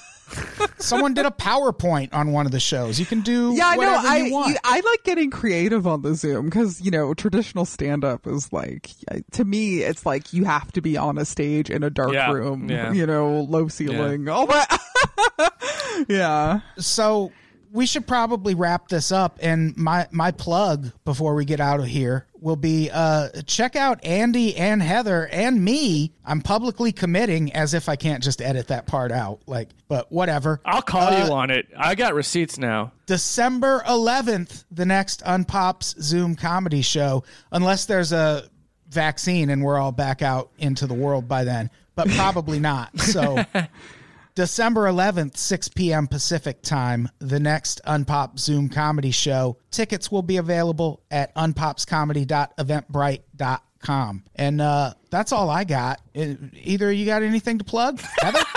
someone did a PowerPoint on one of the shows. You can do yeah, I know. whatever I you want. I like getting creative on the Zoom because you know traditional stand up is like to me it's like you have to be on a stage in a dark Yeah, room, yeah. you know, low ceiling, all that. yeah. so we should probably wrap this up and my my plug before we get out of here will be uh check out Andy and Heather and me I'm publicly committing as if I can't just edit that part out like but whatever I'll call Uh, you on it. I got receipts now. December 11th the next Unpops Zoom comedy show unless there's a vaccine and we're all back out into the world by then but probably not so December 11th, 6 p.m. Pacific time, the next Unpop Zoom comedy show. Tickets will be available at unpopscomedy.eventbrite.com. And uh, that's all I got. Uh, Either you got anything to plug? Heather?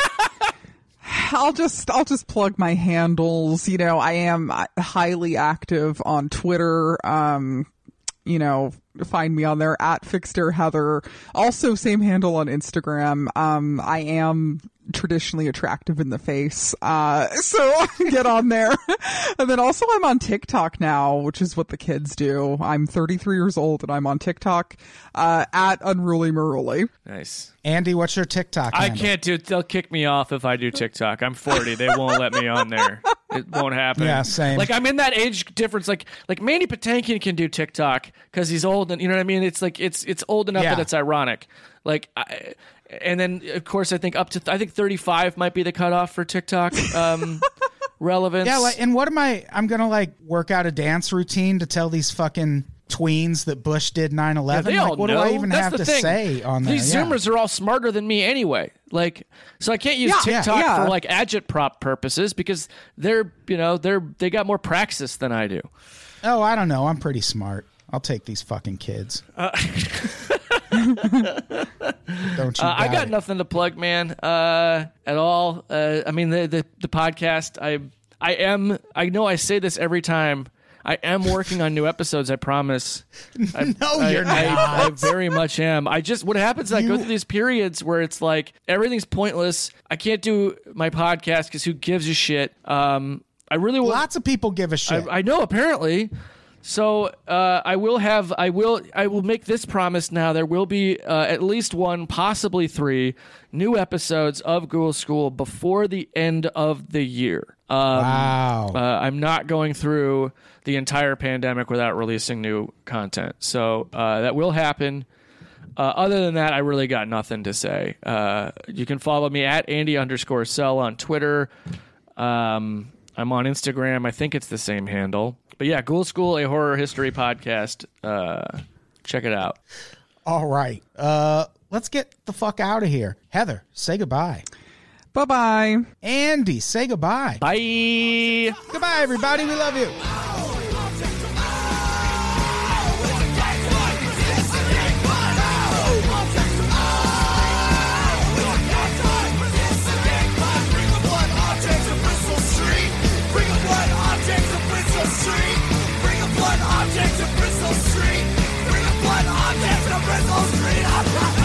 I'll just I'll just plug my handles. You know, I am uh, highly active on Twitter. Um, you know, find me on there at Fixter Heather. Also, same handle on Instagram. Um, I am traditionally attractive in the face. Uh, so get on there. and then also I'm on TikTok now, which is what the kids do. I'm 33 years old and I'm on TikTok, uh, at Unruly Maruli. Nice. Andy, what's your TikTok? I can't do. it. They'll kick me off if I do TikTok. I'm 40. They won't let me on there. It won't happen. Yeah, same. Like I'm in that age difference. Like like Mandy Patinkin can do TikTok because he's old, and you know what I mean. It's like it's it's old enough Yeah. that it's ironic. Like, I, and then of course I think up to I think 35 might be the cutoff for TikTok um, relevance. Yeah, like, and what am I? I'm gonna like work out a dance routine to tell these fucking tweens that Bush did 9/11. Yeah, they like, all what know. do I even That's have the to thing. say on there? These Yeah. Zoomers are all smarter than me anyway. Like, so I can't use Yeah, TikTok yeah. for like agitprop purposes because they're, you know, they're they got more praxis than I do. Oh, I don't know. I'm pretty smart. I'll take these fucking kids. don't you? Uh, I got it. nothing to plug, man, uh, at all. Uh, I mean, the, the the podcast. I I am. I know I say this every time. I am working on new episodes. I promise. I, No, I- you're I, not. I very much am. I just what happens is I go through these periods where it's like everything's pointless. I can't do my podcast because who gives a shit. Um, I really want. Lots of people give a shit. I, I know apparently. So uh, I will have I will I will make this promise now. There will be uh, at least one, possibly three, new episodes of Ghoul School before the end of the year. Um, wow. uh, I'm not going through the entire pandemic without releasing new content. So uh, that will happen. Uh, other than that, I really got nothing to say. Uh, you can follow me at Andy underscore Cell on Twitter. Um, I'm on Instagram. I think it's the same handle. But yeah, Ghoul School, a horror history podcast. Uh, check it out. All right. Uh, let's get the fuck out of here. Heather, say goodbye. Bye bye. Andy, say goodbye. Bye. Goodbye, everybody. We love you. I'm bristle on Street. I'm